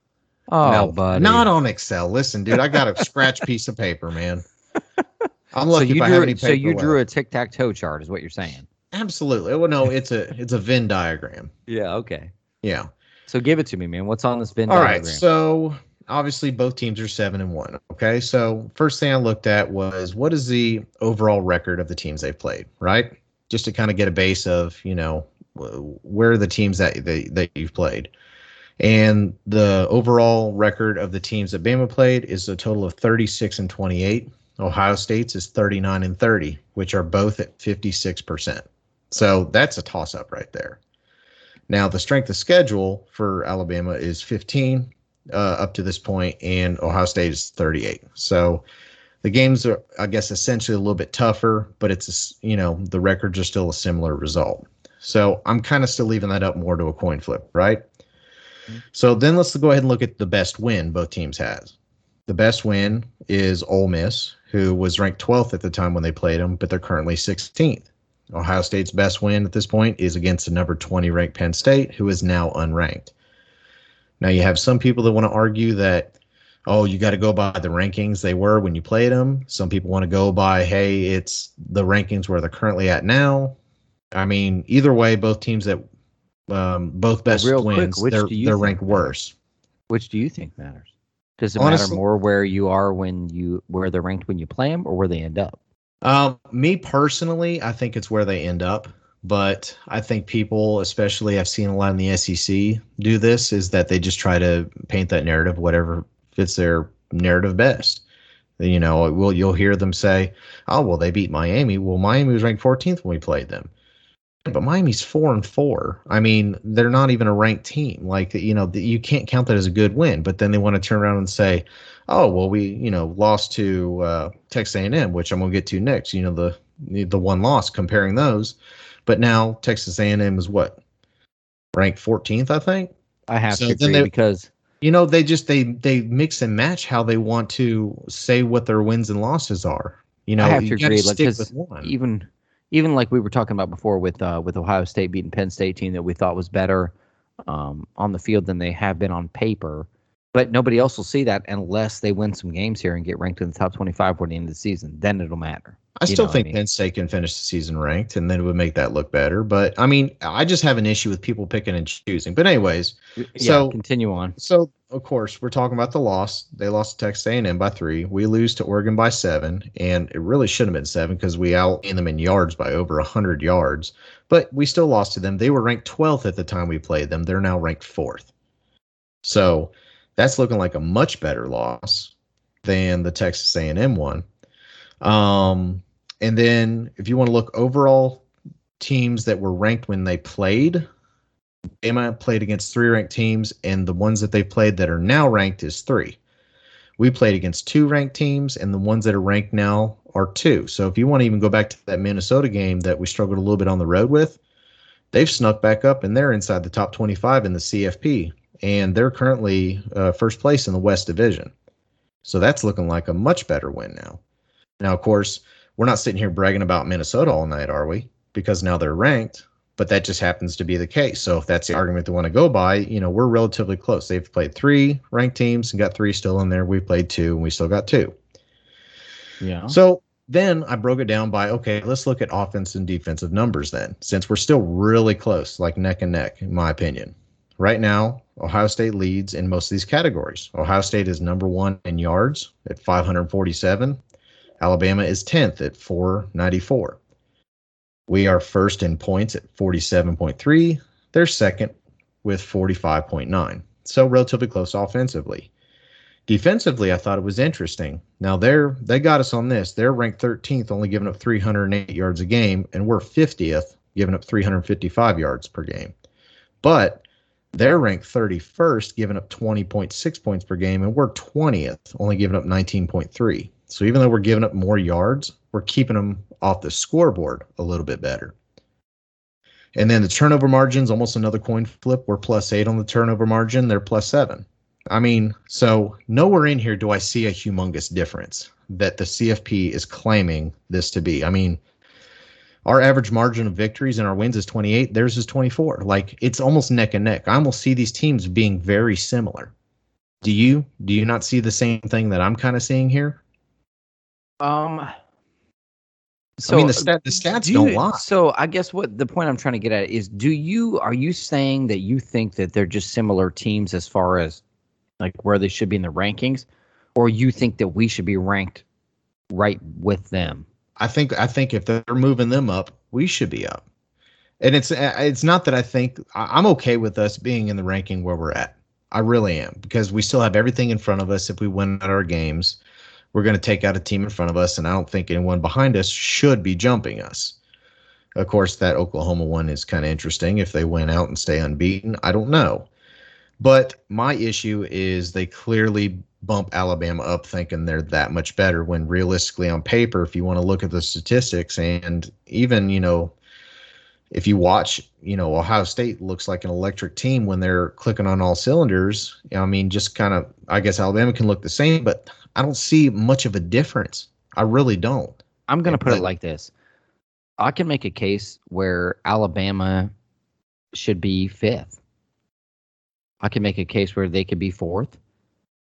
Oh, no, buddy. not on Excel. Listen, dude, I got a scratch piece of paper, man. I'm so lucky you if I drew, have any paper. so you drew left. a tic tac toe chart, is what you're saying? Absolutely. Well, no, it's a it's a Venn diagram. Yeah. Okay. Yeah. So give it to me, man. What's on this Venn All diagram? right. So obviously both teams are seven and one. Okay. So first thing I looked at was what is the overall record of the teams they've played, right? Just to kind of get a base of you know where are the teams that that, that you've played. And the overall record of the teams that Bama played is a total of 36 and 28. Ohio State's is 39 and 30, which are both at 56%. So that's a toss up right there. Now, the strength of schedule for Alabama is 15 uh, up to this point, and Ohio State is 38. So the games are, I guess, essentially a little bit tougher, but it's, a, you know, the records are still a similar result. So I'm kind of still leaving that up more to a coin flip, right? So then let's go ahead and look at the best win both teams has. the best win is Ole Miss, who was ranked 12th at the time when they played them, but they're currently 16th. Ohio State's best win at this point is against the number 20 ranked Penn State, who is now unranked. Now, you have some people that want to argue that, oh, you got to go by the rankings they were when you played them. Some people want to go by, hey, it's the rankings where they're currently at now. I mean, either way, both teams that um, both best Real wins, quick, which they're, do you they're ranked matters? worse. Which do you think matters? Does it Honestly- matter more where you are when you where they're ranked when you play them, or where they end up? Um, me personally, I think it's where they end up. But I think people, especially I've seen a lot in the SEC do this, is that they just try to paint that narrative, whatever fits their narrative best. You know, well, you'll hear them say, "Oh, well, they beat Miami." Well, Miami was ranked 14th when we played them, but Miami's four and four. I mean, they're not even a ranked team. Like, you know, you can't count that as a good win. But then they want to turn around and say, oh well we you know lost to uh, Texas A&M, which I'm gonna get to next. You know the the one loss comparing those, but now Texas A&M is what ranked 14th, I think. I have So to agree they- because You know they just they they mix and match how they want to say what their wins and losses are. You know I have to agree. Like, stick 'cause with one. even even like we were talking about before with uh, with Ohio State beating Penn State team that we thought was better um, on the field than they have been on paper. But nobody else will see that unless they win some games here and get ranked in the top 25 for the end of the season. Then it'll matter. I still what I think mean? Penn State can finish the season ranked, and then it would make that look better. But I mean, I just have an issue with people picking and choosing. But anyways, Yeah, So- continue on. So of course we're talking about the loss. They lost to Texas A&M by three. We lose to Oregon by seven, and it really should have been seven because we out in them in yards by over hundred yards. But we still lost to them. They were ranked 12th at the time we played them. They're now ranked fourth. So that's looking like a much better loss than the Texas A&M one. Um, and then if you want to look overall teams that were ranked when they played, Bama played against three ranked teams, and the ones that they played that are now ranked is three. We played against two ranked teams, and the ones that are ranked now are two. So if you want to even go back to that Minnesota game that we struggled a little bit on the road with, they've snuck back up and they're inside the top 25 in the CFP, and they're currently uh, first place in the West Division. So that's looking like a much better win now. Now, of course, we're not sitting here bragging about Minnesota all night, are we? Because now they're ranked but that just happens to be the case. So if that's the argument they want to go by, you know, we're relatively close. They've played three ranked teams and got three still in there. We've played two and we still got two. Yeah. So then I broke it down by okay, let's look at offense and defensive numbers then, since we're still really close, like neck and neck, in my opinion. Right now, Ohio State leads in most of these categories. Ohio State is number one in yards at 547. Alabama is 10th at 494. We are first in points at 47.3. They're second with 45.9. So relatively close offensively. Defensively, I thought it was interesting. Now they're they got us on this. They're ranked 13th, only giving up 308 yards a game, and we're 50th, giving up 355 yards per game. But they're ranked 31st, giving up 20.6 points per game, and we're 20th, only giving up 19.3. So even though we're giving up more yards, we're keeping them off the scoreboard a little bit better. And then the turnover margin's almost another coin flip. We're plus eight on the turnover margin. They're plus seven. I mean, so nowhere in here do I see a humongous difference that the CFP is claiming this to be. I mean, our average margin of victories and our wins is 28. Theirs is 24. Like it's almost neck and neck. I almost see these teams being very similar. Do you? Do you not see the same thing that I'm kind of seeing here? Um. So I mean, the stat the stats do don't you- lie. So I guess what the point I'm trying to get at is, do you are you saying that you think that they're just similar teams as far as like where they should be in the rankings, or you think that we should be ranked right with them? I think I think if they're moving them up, we should be up. And it's uh, it's not that I think I'm okay with us being in the ranking where we're at. I really am because we still have everything in front of us. If we win at our games, we're going to take out a team in front of us, and I don't think anyone behind us should be jumping us. Of course, that Oklahoma one is kind of interesting. If they win out and stay unbeaten, I don't know. But my issue is they clearly bump Alabama up thinking they're that much better when realistically on paper, if you want to look at the statistics and even, you know, if you watch, you know, Ohio State looks like an electric team when they're clicking on all cylinders. I mean, just kind of, I guess Alabama can look the same, but I don't see much of a difference. I really don't. I'm going to put it like this I can make a case where Alabama should be fifth. I can make a case where they could be fourth.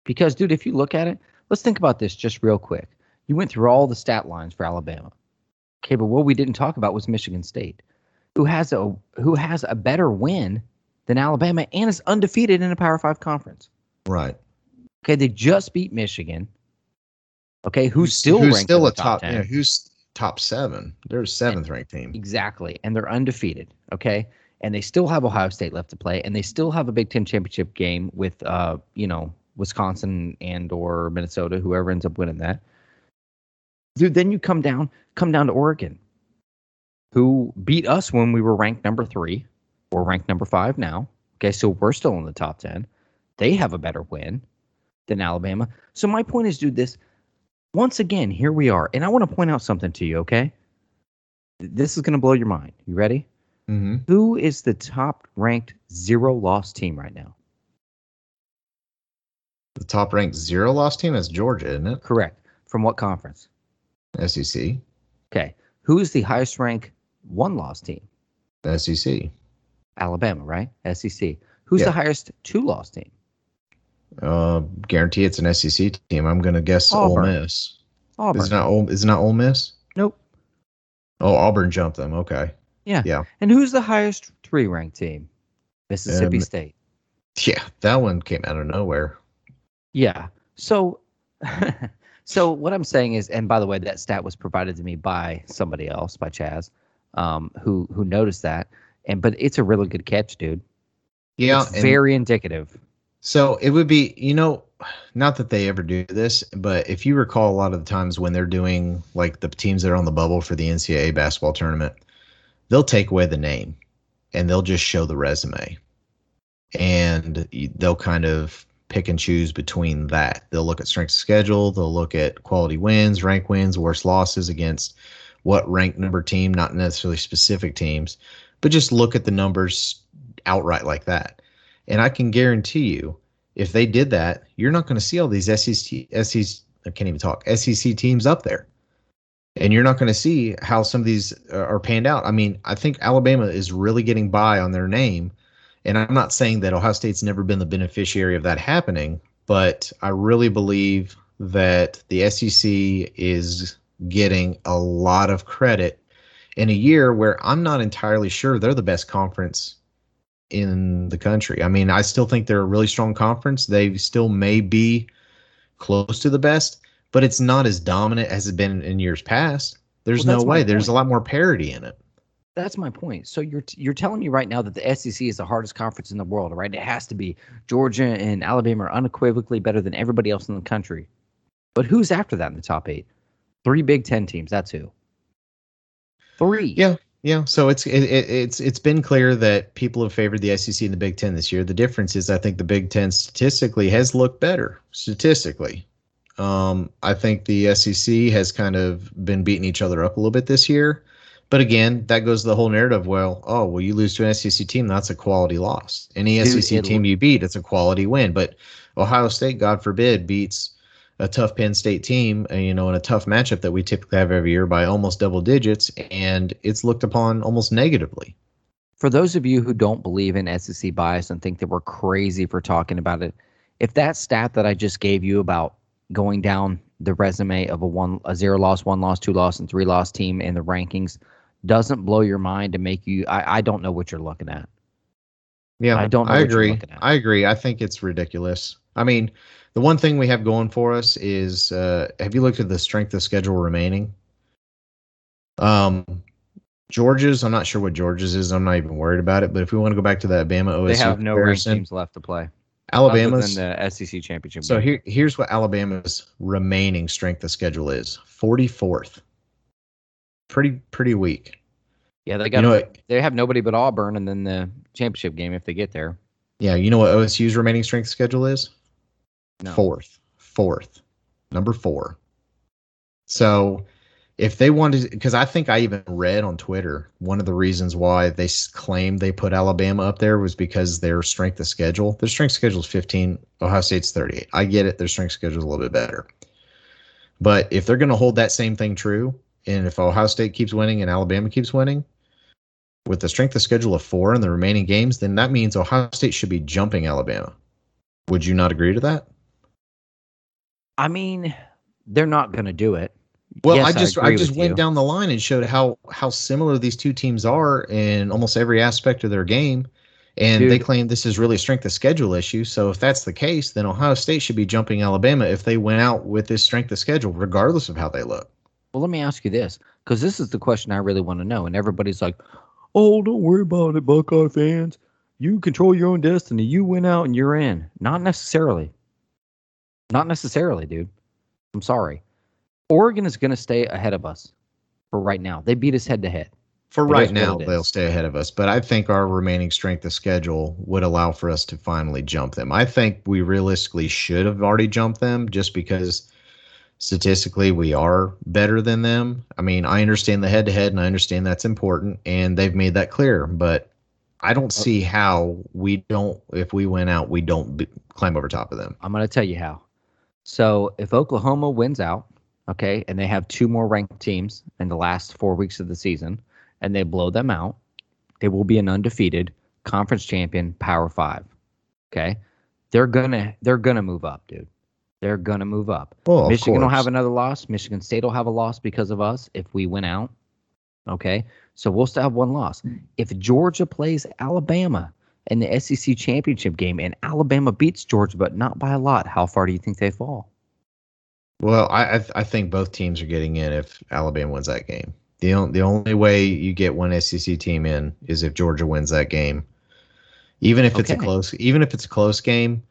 Because, dude, if you look at it, let's think about this just real quick. You went through all the stat lines for Alabama. Okay, but what we didn't talk about was Michigan State, who has a who has a better win than Alabama and is undefeated in a Power Five conference. Right. Okay, they just beat Michigan. Okay, who's, still who's ranked still a top? 10. Yeah, who's top seven? They're a seventh ranked team. Exactly. And they're undefeated. Okay. And they still have Ohio State left to play. And they still have a Big Ten championship game with uh, you know, Wisconsin and or Minnesota, whoever ends up winning that. Dude, then you come down, come down to Oregon, who beat us when we were ranked number three. We're ranked number five now. Okay, so we're still in the top ten. They have a better win than Alabama. So my point is, dude, this once again, here we are. And I want to point out something to you, okay? This is going to blow your mind. You ready? Mm-hmm. Who is the top ranked zero loss team right now? The top ranked zero loss team is Georgia, isn't it? Correct. From what conference? SEC. Okay. Who is the highest ranked one loss team? SEC. Alabama, right? SEC. Who's Yeah. the highest two loss team? Uh, guarantee it's an SEC team. I'm gonna guess Ole Auburn. Miss. Auburn. Is not Ole? Is not Ole Miss? Nope. Oh, Auburn jumped them. Okay. Yeah. Yeah. And who's the highest three ranked team? Mississippi Um, State. Yeah, that one came out of nowhere. Yeah. So [laughs] so what I'm saying is, and by the way, that stat was provided to me by somebody else, by Chaz, um, who who noticed that. And but it's a really good catch, dude. Yeah, very indicative. so it would be, you know, not that they ever do this, but if you recall, a lot of the times when they're doing like the teams that are on the bubble for the NCAA basketball tournament, they'll take away the name and they'll just show the resume, and they'll kind of pick and choose between that. They'll look at strength of schedule, they'll look at quality wins, rank wins, worst losses against what ranked number team, not necessarily specific teams, but just look at the numbers outright like that. And I can guarantee you, if they did that, you're not going to see all these SEC, SEC, I can't even talk, SEC teams up there. And you're not going to see how some of these are panned out. I mean, I think Alabama is really getting by on their name. And I'm not saying that Ohio State's never been the beneficiary of that happening, but I really believe that the SEC is getting a lot of credit in a year where I'm not entirely sure they're the best conference in the country. I mean, I still think they're a really strong conference. They still may be close to the best, but it's not as dominant as it's been in years past. There's Well, no way. There's a lot more parity in it. That's my point. So you're you're telling me right now that the SEC is the hardest conference in the world, right? It has to be. Georgia and Alabama are unequivocally better than everybody else in the country. But who's after that in the top eight? Three Big Ten teams. That's who. Three. Yeah. Yeah, so it's it, it, it's it's been clear that people have favored the SEC and the Big Ten this year. The difference is, I think the Big Ten statistically has looked better statistically. Um, I think the SEC has kind of been beating each other up a little bit this year, but again, that goes to the whole narrative. Well, oh, well, you lose to an SEC team, that's a quality loss. Any Dude, SEC team you beat, it's a quality win. But Ohio State, God forbid, beats a tough Penn State team, uh, you know, in a tough matchup that we typically have every year by almost double digits, and it's looked upon almost negatively. For those of you who don't believe in SEC bias and think that we're crazy for talking about it, if that stat that I just gave you about going down the resume of a one a zero loss, one loss, two loss, and three loss team in the rankings doesn't blow your mind to make you I, I don't know what you're looking at. Yeah, I don't know I agree. I agree. I think it's ridiculous. I mean, the one thing we have going for us is uh, have you looked at the strength of schedule remaining? Um, Georgia's. I'm not sure what Georgia's is. I'm not even worried about it. But if we want to go back to that Bama OSU They have no ranked teams left to play. Alabama's. other the SEC championship. So here, here's what Alabama's remaining strength of schedule is: 44th. Pretty, pretty weak. yeah, they got. You know what? they have nobody but Auburn, and then the championship game if they get there. Yeah, you know what OSU's remaining strength schedule is? No. Fourth. Fourth. Number four. So if they wanted, because I think I even read on Twitter one of the reasons why they claimed they put Alabama up there was because their strength of schedule. Their strength schedule is 15. Ohio State's 38. I get it. Their strength schedule is a little bit better. But if they're going to hold that same thing true, and if Ohio State keeps winning and Alabama keeps winning, with the strength of schedule of four in the remaining games, then that means Ohio State should be jumping Alabama. Would you not agree to that? I mean, they're not going to do it. Well, yes, I just I, I just went you. down the line and showed how how similar these two teams are in almost every aspect of their game. And Dude. they claim this is really a strength of schedule issue. So if that's the case, then Ohio State should be jumping Alabama if they went out with this strength of schedule, regardless of how they look. Well, let me ask you this, because this is the question I really want to know. And everybody's like, "Oh, don't worry about it, Buckeye fans. You control your own destiny. You went out and you're in." Not necessarily. Not necessarily, dude. I'm sorry. Oregon is going to stay ahead of us for right now. They beat us head to head. For it right now, they'll stay ahead of us. But I think our remaining strength of schedule would allow for us to finally jump them. I think we realistically should have already jumped them just because statistically we are better than them. I mean, I understand the head to head and I understand that's important and they've made that clear, but I don't uh, see how we don't if we went out, we don't be, climb over top of them. I'm going to tell you how. So, if Oklahoma wins out, okay, and they have two more ranked teams in the last four weeks of the season, and they blow them out, they will be an undefeated conference champion, Power Five. Okay, they're gonna they're gonna move up, dude. They're gonna move up. Oh, well, Michigan will have another loss. Michigan State will have a loss because of us if we win out. Okay, so we'll still have one loss. If Georgia plays Alabama in the SEC championship game and Alabama beats Georgia, but not by a lot, how far do you think they fall? Well, I I, I think both teams are getting in if Alabama wins that game. The on, the only way you get one SEC team in is if Georgia wins that game. Even if it's a close, even if it's a close game,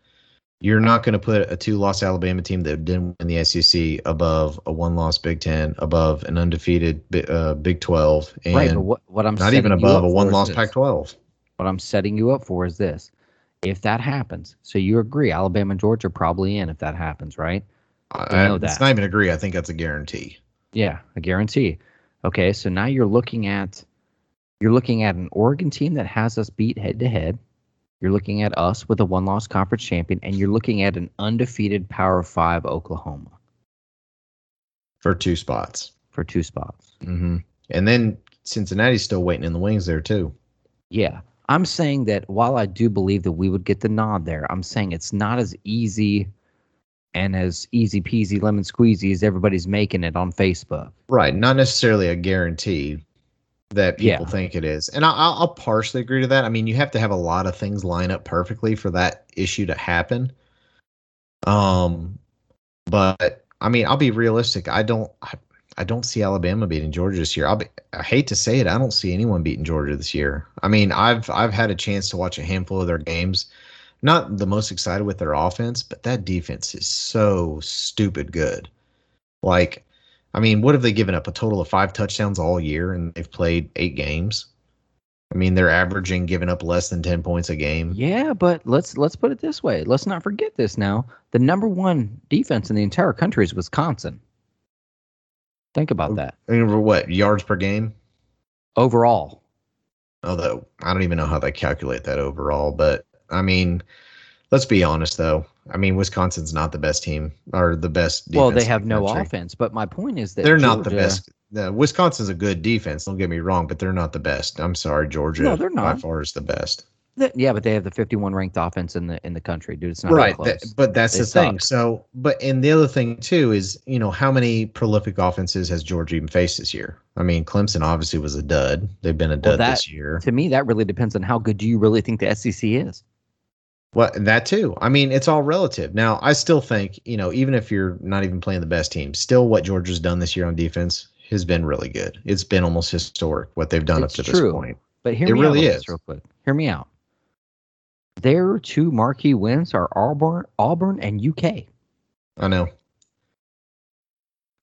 you're not going to put a two-loss Alabama team that didn't win the SEC above a one-loss Big Ten, above an undefeated uh, Big Twelve, and right, what, what I'm not even above a one-loss Pac-12. What I'm setting you up for is this: if that happens, so you agree, Alabama and Georgia are probably in if that happens, right? I know that. It's not even agree. I think that's a guarantee. Yeah, a guarantee. Okay, so now you're looking at you're looking at an Oregon team that has us beat head to head. You're looking at us with a one-loss conference champion, and you're looking at an undefeated Power Five Oklahoma for two spots. For two spots. Mm-hmm. And then Cincinnati's still waiting in the wings there too. Yeah, I'm saying that while I do believe that we would get the nod there, I'm saying it's not as easy and as easy peasy lemon squeezy as everybody's making it on Facebook. Right. Not necessarily a guarantee that people yeah. think it is. And I'll, I'll partially agree to that. I mean, you have to have a lot of things line up perfectly for that issue to happen. Um, but I mean, I'll be realistic. I don't, I, I don't see Alabama beating Georgia this year. Be, I hate to say it, I don't see anyone beating Georgia this year. I mean, I've I've had a chance to watch a handful of their games not the most excited with their offense, but that defense is so stupid good. Like, I mean, what have they given up? A total of five touchdowns all year, and they've played eight games. I mean, they're averaging giving up less than ten points a game. Yeah, but let's let's put it this way. Let's not forget this now. The number one defense in the entire country is Wisconsin. Think about that. Mean, what yards per game? Overall. Although I don't even know how they calculate that overall, but I mean, let's be honest though. I mean, Wisconsin's not the best team or the best. Well, they have no offense, but my point is that they're Georgia, not the best. The, Wisconsin's a good defense. Don't get me wrong, but they're not the best. I'm sorry, Georgia. No, they're not. By far is the best. Yeah, but they have the 51 ranked offense in the in the country, dude. It's not right. That, but that's they the suck. thing. So, but and the other thing too is, you know, how many prolific offenses has Georgia even faced this year? I mean, Clemson obviously was a dud. They've been a dud well, that, this year. To me, that really depends on how good do you really think the SEC is. Well, that too. I mean, it's all relative. Now, I still think, you know, even if you're not even playing the best team, still what Georgia's done this year on defense has been really good. It's been almost historic what they've done it's up to true. this point. But hear it me really out is. real quick. Hear me out. Their two marquee wins are Auburn, Auburn, and UK. I know.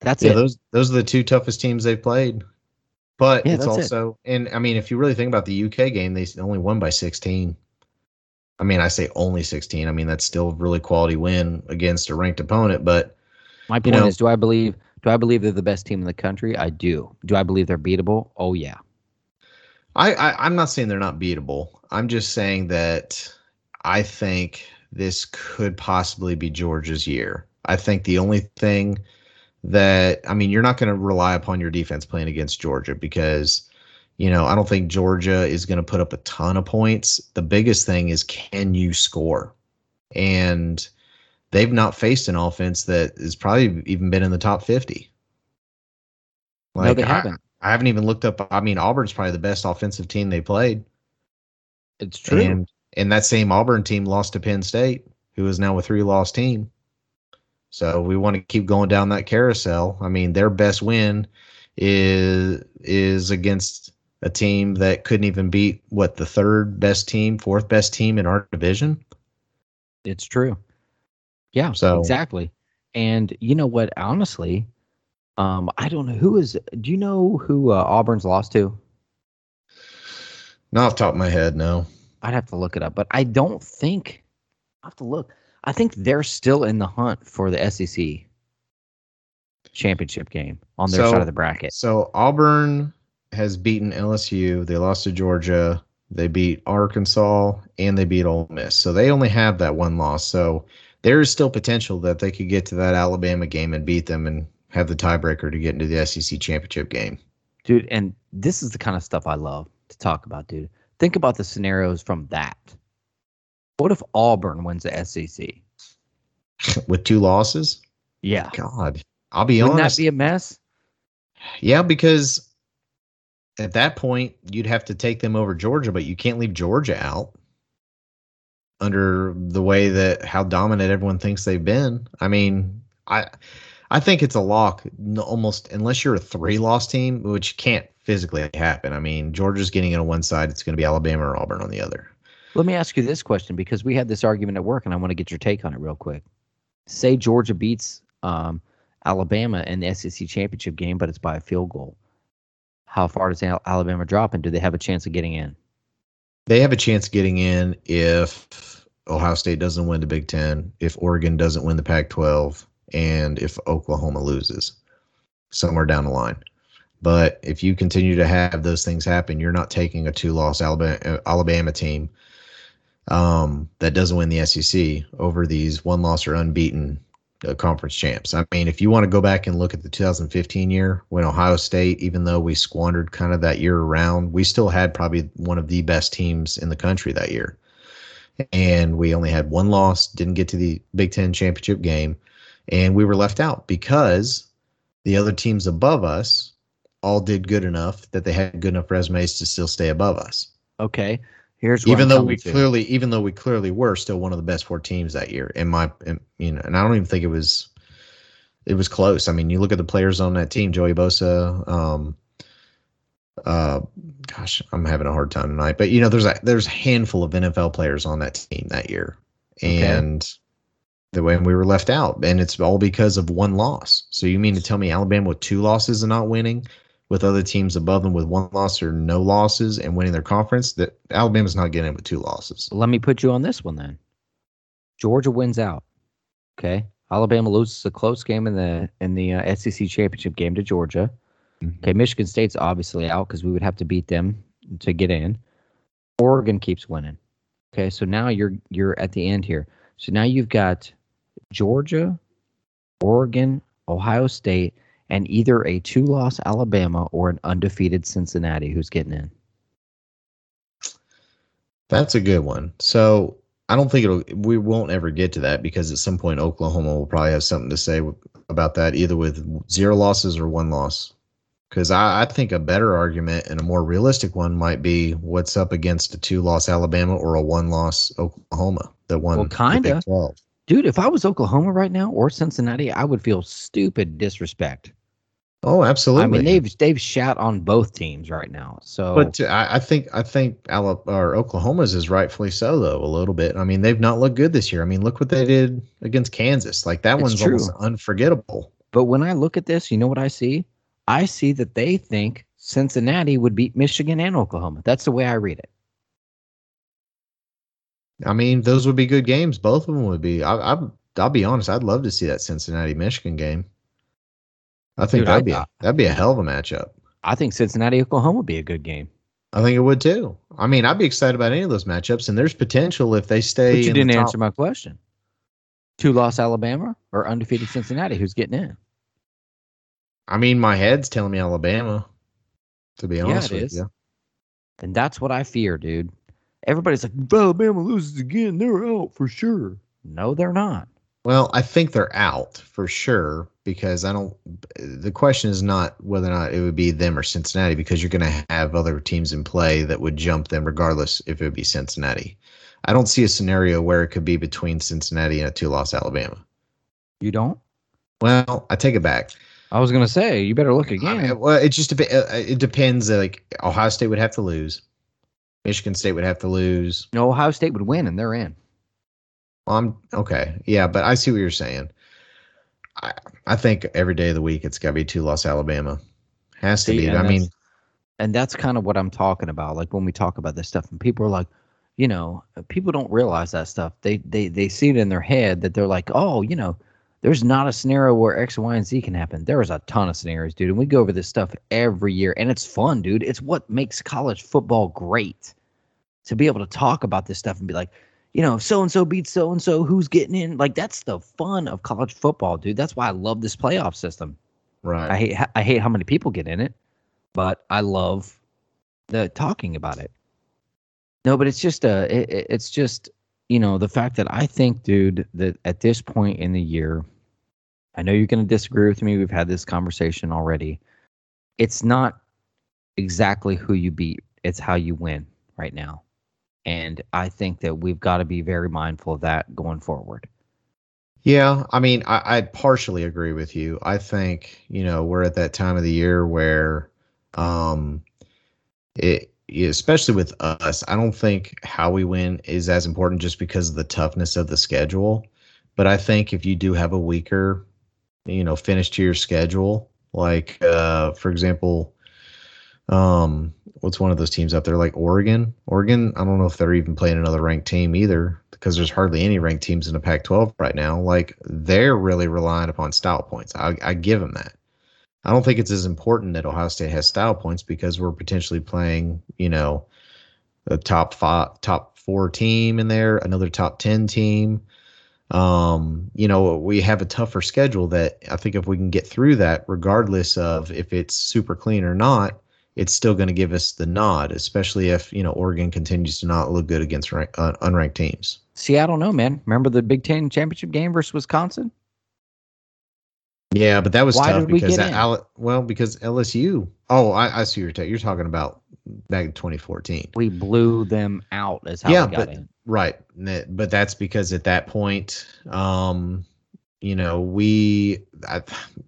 That's yeah, it. Those those are the two toughest teams they've played. But yeah, it's also, it. and I mean, if you really think about the UK game, they only won by 16. I mean, I say only 16. I mean, that's still a really quality win against a ranked opponent. But my point know, is, do I believe Do I believe they're the best team in the country? I do. Do I believe they're beatable? Oh yeah. I, I I'm not saying they're not beatable. I'm just saying that I think this could possibly be Georgia's year. I think the only thing that I mean, you're not going to rely upon your defense playing against Georgia because you know, I don't think Georgia is going to put up a ton of points. The biggest thing is can you score? And they've not faced an offense that has probably even been in the top 50. Like, no, they haven't. I, I haven't even looked up. I mean, Auburn's probably the best offensive team they played. It's true. And, and that same Auburn team lost to Penn State, who is now a three loss team. So we want to keep going down that carousel. I mean, their best win is is against a team that couldn't even beat what the third best team, fourth best team in our division. It's true. Yeah, so exactly. And you know what? Honestly, um, I don't know who is. Do you know who uh, Auburn's lost to? Not off top of my head, no. I'd have to look it up, but I don't think. I have to look. I think they're still in the hunt for the SEC championship game on their so, side of the bracket. So Auburn has beaten LSU. They lost to Georgia. They beat Arkansas and they beat Ole Miss. So they only have that one loss. So there is still potential that they could get to that Alabama game and beat them and have the tiebreaker to get into the SEC championship game. Dude, and this is the kind of stuff I love to talk about, dude. Think about the scenarios from that. What if Auburn wins the SEC [laughs] with two losses? Yeah. God, I'll be Wouldn't honest. that be a mess? Yeah, because at that point you'd have to take them over Georgia, but you can't leave Georgia out under the way that how dominant everyone thinks they've been. I mean, I I think it's a lock almost unless you're a three loss team, which can't physically happen. I mean, Georgia's getting it on one side, it's going to be Alabama or Auburn on the other. Let me ask you this question because we had this argument at work, and I want to get your take on it real quick. Say Georgia beats um, Alabama in the SEC championship game, but it's by a field goal. How far does Alabama drop, and do they have a chance of getting in? They have a chance of getting in if Ohio State doesn't win the Big Ten, if Oregon doesn't win the Pac 12, and if Oklahoma loses somewhere down the line. But if you continue to have those things happen, you're not taking a two loss Alabama, Alabama team um, that doesn't win the SEC over these one loss or unbeaten uh, conference champs. I mean, if you want to go back and look at the 2015 year when Ohio State, even though we squandered kind of that year around, we still had probably one of the best teams in the country that year. And we only had one loss, didn't get to the Big Ten championship game, and we were left out because the other teams above us all did good enough that they had good enough resumes to still stay above us. Okay. Here's even though we to. clearly, even though we clearly were still one of the best four teams that year. In my, in, you know, and I don't even think it was, it was close. I mean, you look at the players on that team: Joey Bosa. Um, uh, gosh, I'm having a hard time tonight. But you know, there's a there's a handful of NFL players on that team that year, and okay. the way we were left out, and it's all because of one loss. So you mean to tell me Alabama with two losses and not winning with other teams above them with one loss or no losses and winning their conference, that Alabama's not getting it with two losses. Let me put you on this one then. Georgia wins out. Okay, Alabama loses a close game in the in the uh, SEC championship game to Georgia. Mm-hmm. Okay, Michigan State's obviously out because we would have to beat them to get in. Oregon keeps winning. Okay, so now you're you're at the end here. So now you've got Georgia, Oregon, Ohio State, and either a two loss Alabama or an undefeated Cincinnati who's getting in. That's a good one. So I don't think it'll, we won't ever get to that because at some point Oklahoma will probably have something to say about that, either with zero losses or one loss. Because I, I think a better argument and a more realistic one might be what's up against a two loss Alabama or a one loss Oklahoma that won well, kind of. Dude, if I was Oklahoma right now or Cincinnati, I would feel stupid disrespect. Oh, absolutely. I mean, they've they've shat on both teams right now. So, but I, I think I think Alabama or Oklahoma's is rightfully so though a little bit. I mean, they've not looked good this year. I mean, look what they did against Kansas. Like that it's one's true. almost unforgettable. But when I look at this, you know what I see? I see that they think Cincinnati would beat Michigan and Oklahoma. That's the way I read it. I mean, those would be good games. Both of them would be. I, I, I'll be honest. I'd love to see that Cincinnati Michigan game. I think Dude, that'd I be a, that'd be a hell of a matchup. I think Cincinnati Oklahoma would be a good game. I think it would too. I mean, I'd be excited about any of those matchups, and there's potential if they stay. But you didn't answer my question. Two loss Alabama or undefeated Cincinnati? Who's getting in? I mean, my head's telling me Alabama. To be Yeah, honest it with is. you, And that's what I fear, dude. Everybody's like, if Alabama loses again, they're out for sure. No, they're not. well, I think they're out for sure because I don't. The question is not whether or not it would be them or Cincinnati because you're going to have other teams in play that would jump them regardless if it would be Cincinnati. I don't see a scenario where it could be between Cincinnati and a two-loss Alabama. You don't? Well, I take it back. I was gonna say you better look I again. mean, well, it just dep- uh, it depends. Like Ohio State would have to lose, Michigan State would have to lose. no, Ohio State would win, and they're in. I'm okay, yeah, but I see what you're saying. I I think every day of the week it's got to be two loss Alabama. Has to See, be. I mean, and that's kind of what I'm talking about. Like when we talk about this stuff, and people are like, you know, people don't realize that stuff. They they they see it in their head that they're like, oh, you know, there's not a scenario where X, Y, and Z can happen. There is a ton of scenarios, dude, and we go over this stuff every year, and it's fun, dude. It's what makes college football great to be able to talk about this stuff and be like, you know, so and so beats so and so, who's getting in? Like that's the fun of college football, dude. That's why I love this playoff system. right? I hate I hate how many people get in it, but I love the talking about it. No, but it's just uh it, it- it's just you know the fact that I think, dude, that at this point in the year, I know you're going to disagree with me. We've had this conversation already. It's not exactly who you beat; it's how you win right now, and I think that we've got to be very mindful of that going forward. Yeah, I mean, I, I partially agree with you. I think you know we're at that time of the year where, um, it especially with us, I don't think how we win is as important just because of the toughness of the schedule. But I think if you do have a weaker, you know, finish to your schedule, like uh, for example, um, what's one of those teams out there like Oregon? Oregon, I don't know if they're even playing another ranked team either because there's hardly any ranked teams in the Pac-12 right now. Like they're really relying upon style points. I, I give them that. I don't think it's as important that Ohio State has style points because we're potentially playing, you know, a top five, top four team in there, another top ten team. Um, you know, we have a tougher schedule that I think if we can get through that, regardless of if it's super clean or not, it's still going to give us the nod, especially if you know Oregon continues to not look good against rank, uh, unranked teams. See, I don't know, man. Remember the Big Ten championship game versus Wisconsin? Yeah, but that was Why tough because that? Al- well, because LSU. Oh, I, I see your you're talking about back in 2014. We blew them out. Is how Yeah, we got but- in. Right, but that's because at that point, um, you know, we I,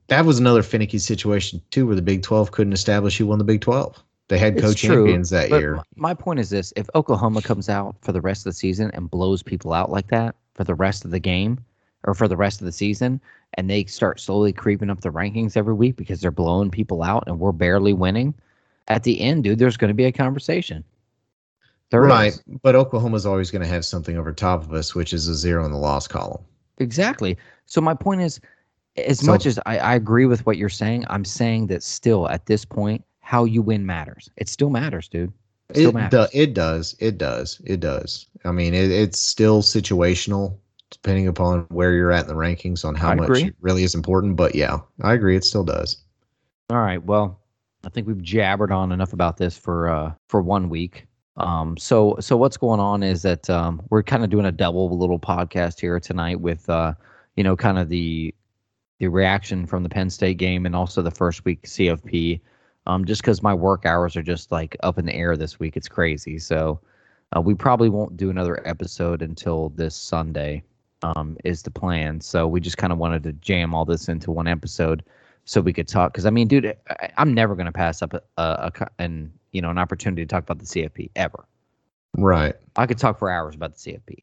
that was another finicky situation too, where the Big 12 couldn't establish who won the Big 12. They had co-champions that year. My point is this: if Oklahoma comes out for the rest of the season and blows people out like that for the rest of the game or for the rest of the season, and they start slowly creeping up the rankings every week because they're blowing people out and we're barely winning, at the end, dude, there's going to be a conversation. There right, is. but Oklahoma's always going to have something over top of us, which is a zero in the loss column. Exactly. So my point is, as So- much as I, I agree with what you're saying, I'm saying that still at this point, how you win matters. It still matters, dude. It do, it does. It does. It does. I mean, it, it's still situational, depending upon where you're at in the rankings on how I much agree. it really is important. But yeah, I agree. It still does. All right. Well, I think we've jabbered on enough about this for uh for one week. Um so so what's going on is that um we're kind of doing a double little podcast here tonight with uh you know kind of the the reaction from the Penn State game and also the first week CFP. Um just cuz my work hours are just like up in the air this week. It's crazy. So uh, we probably won't do another episode until this Sunday. Um, is the plan. So we just kind of wanted to jam all this into one episode so we could talk. Because I mean, dude, I, I'm never going to pass up a, a, a an you know an opportunity to talk about the CFP ever. Right. I could talk for hours about the CFP.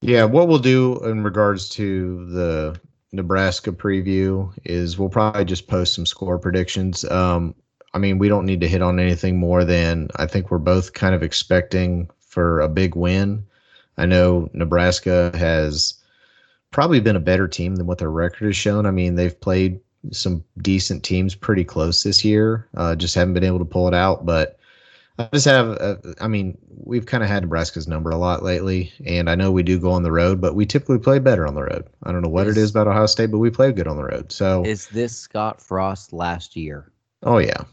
Yeah, what we'll do in regards to the Nebraska preview is we'll probably just post some score predictions. Um, I mean, we don't need to hit on anything more than I think we're both kind of expecting for a big win. I know Nebraska has probably been a better team than what their record has shown. I mean, they've played some decent teams pretty close this year. Uh, just haven't been able to pull it out. But I just have, uh, I mean, we've kind of had Nebraska's number a lot lately, and I know we do go on the road, but we typically play better on the road. I don't know what Is- it is about Ohio State, but we play good on the road. So, Is this Scott Frost last year? oh yeah,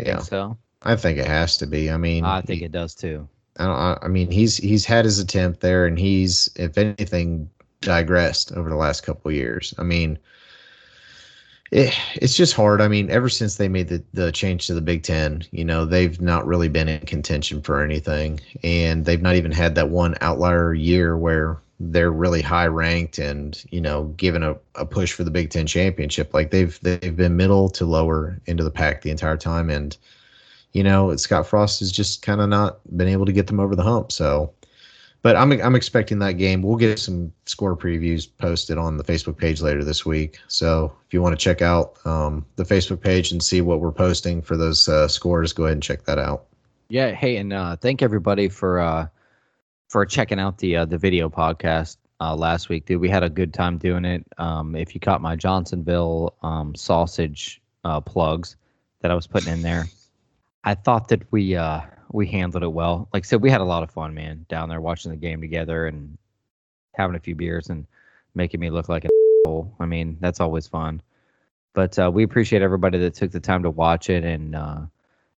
yeah, Think so I think it has to be. I mean, I think he- it does too. I, don't, I- I mean, he's he's had his attempt there, and he's, if anything, digressed over the last couple years. I mean, it, it's just hard. I mean, ever since they made the the change to the Big Ten, you know, they've not really been in contention for anything, and they've not even had that one outlier year where they're really high ranked and you know given a, a push for the Big Ten championship. Like they've they've been middle to lower into the pack the entire time, and you know, Scott Frost has just kind of not been able to get them over the hump. So, but I'm I'm expecting that game. We'll get some score previews posted on the Facebook page later this week. So if you want to check out um, the Facebook page and see what we're posting for those uh, scores, go ahead and check that out. Yeah. Hey, and uh, thank everybody for uh, for checking out the uh, the video podcast uh, last week, dude. We had a good time doing it. Um, if you caught my Johnsonville um, sausage uh, plugs that I was putting in there, I thought that we we handled it well. Like I said, we had a lot of fun, man, down there watching the game together and having a few beers and making me look like an asshole. I mean, that's always fun. But uh, we appreciate everybody that took the time to watch it and uh,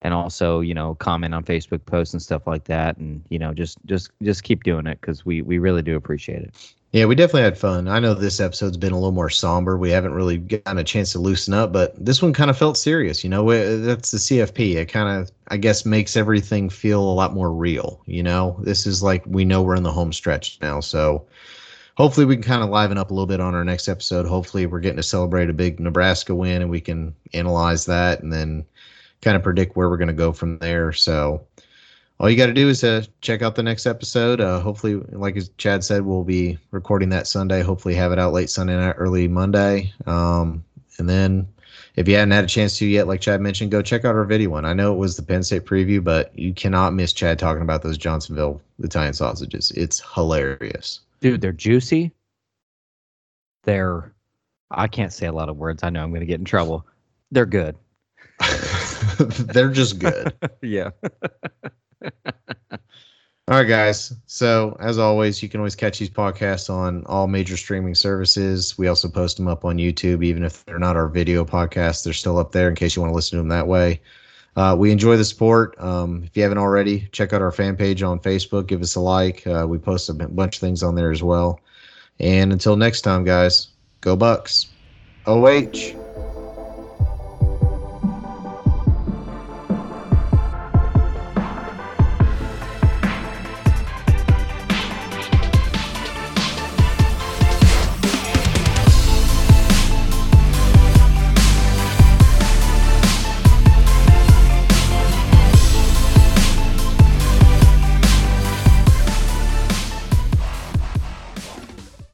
and also you know comment on Facebook posts and stuff like that, and you know just just just keep doing it because we we really do appreciate it. Yeah, we definitely had fun. I know this episode's been a little more somber. We haven't really gotten a chance to loosen up, but this one kind of felt serious. You know, We- that's the CFP. It kind of, I guess, makes everything feel a lot more real. You know, this is like we know we're in the home stretch now. So hopefully we can kind of liven up a little bit on our next episode. Hopefully we're getting to celebrate a big Nebraska win and we can analyze that and then kind of predict where we're going to go from there. So all you got to do is uh, check out the next episode. Uh, hopefully, like as Chad said, we'll be recording that Sunday. Hopefully, have it out late Sunday night, early Monday. Um, and then, if you hadn't had a chance to yet, like Chad mentioned, go check out our video one. I know it was the Penn State preview, but you cannot miss Chad talking about those Johnsonville Italian sausages. It's hilarious. Dude, they're juicy. They're I can't say a lot of words. I know I'm going to get in trouble. They're good. [laughs] They're just good. [laughs] yeah. [laughs] [laughs] All right, guys. So, as always, you can always catch these podcasts on all major streaming services. We also post them up on YouTube, even if they're not our video podcasts, they're still up there in case you want to listen to them that way. Uh, we enjoy the sport. Um, if you haven't already, check out our fan page on Facebook. Give us a like. Uh, we post a bunch of things on there as well. And until next time, guys, go Bucks. OH.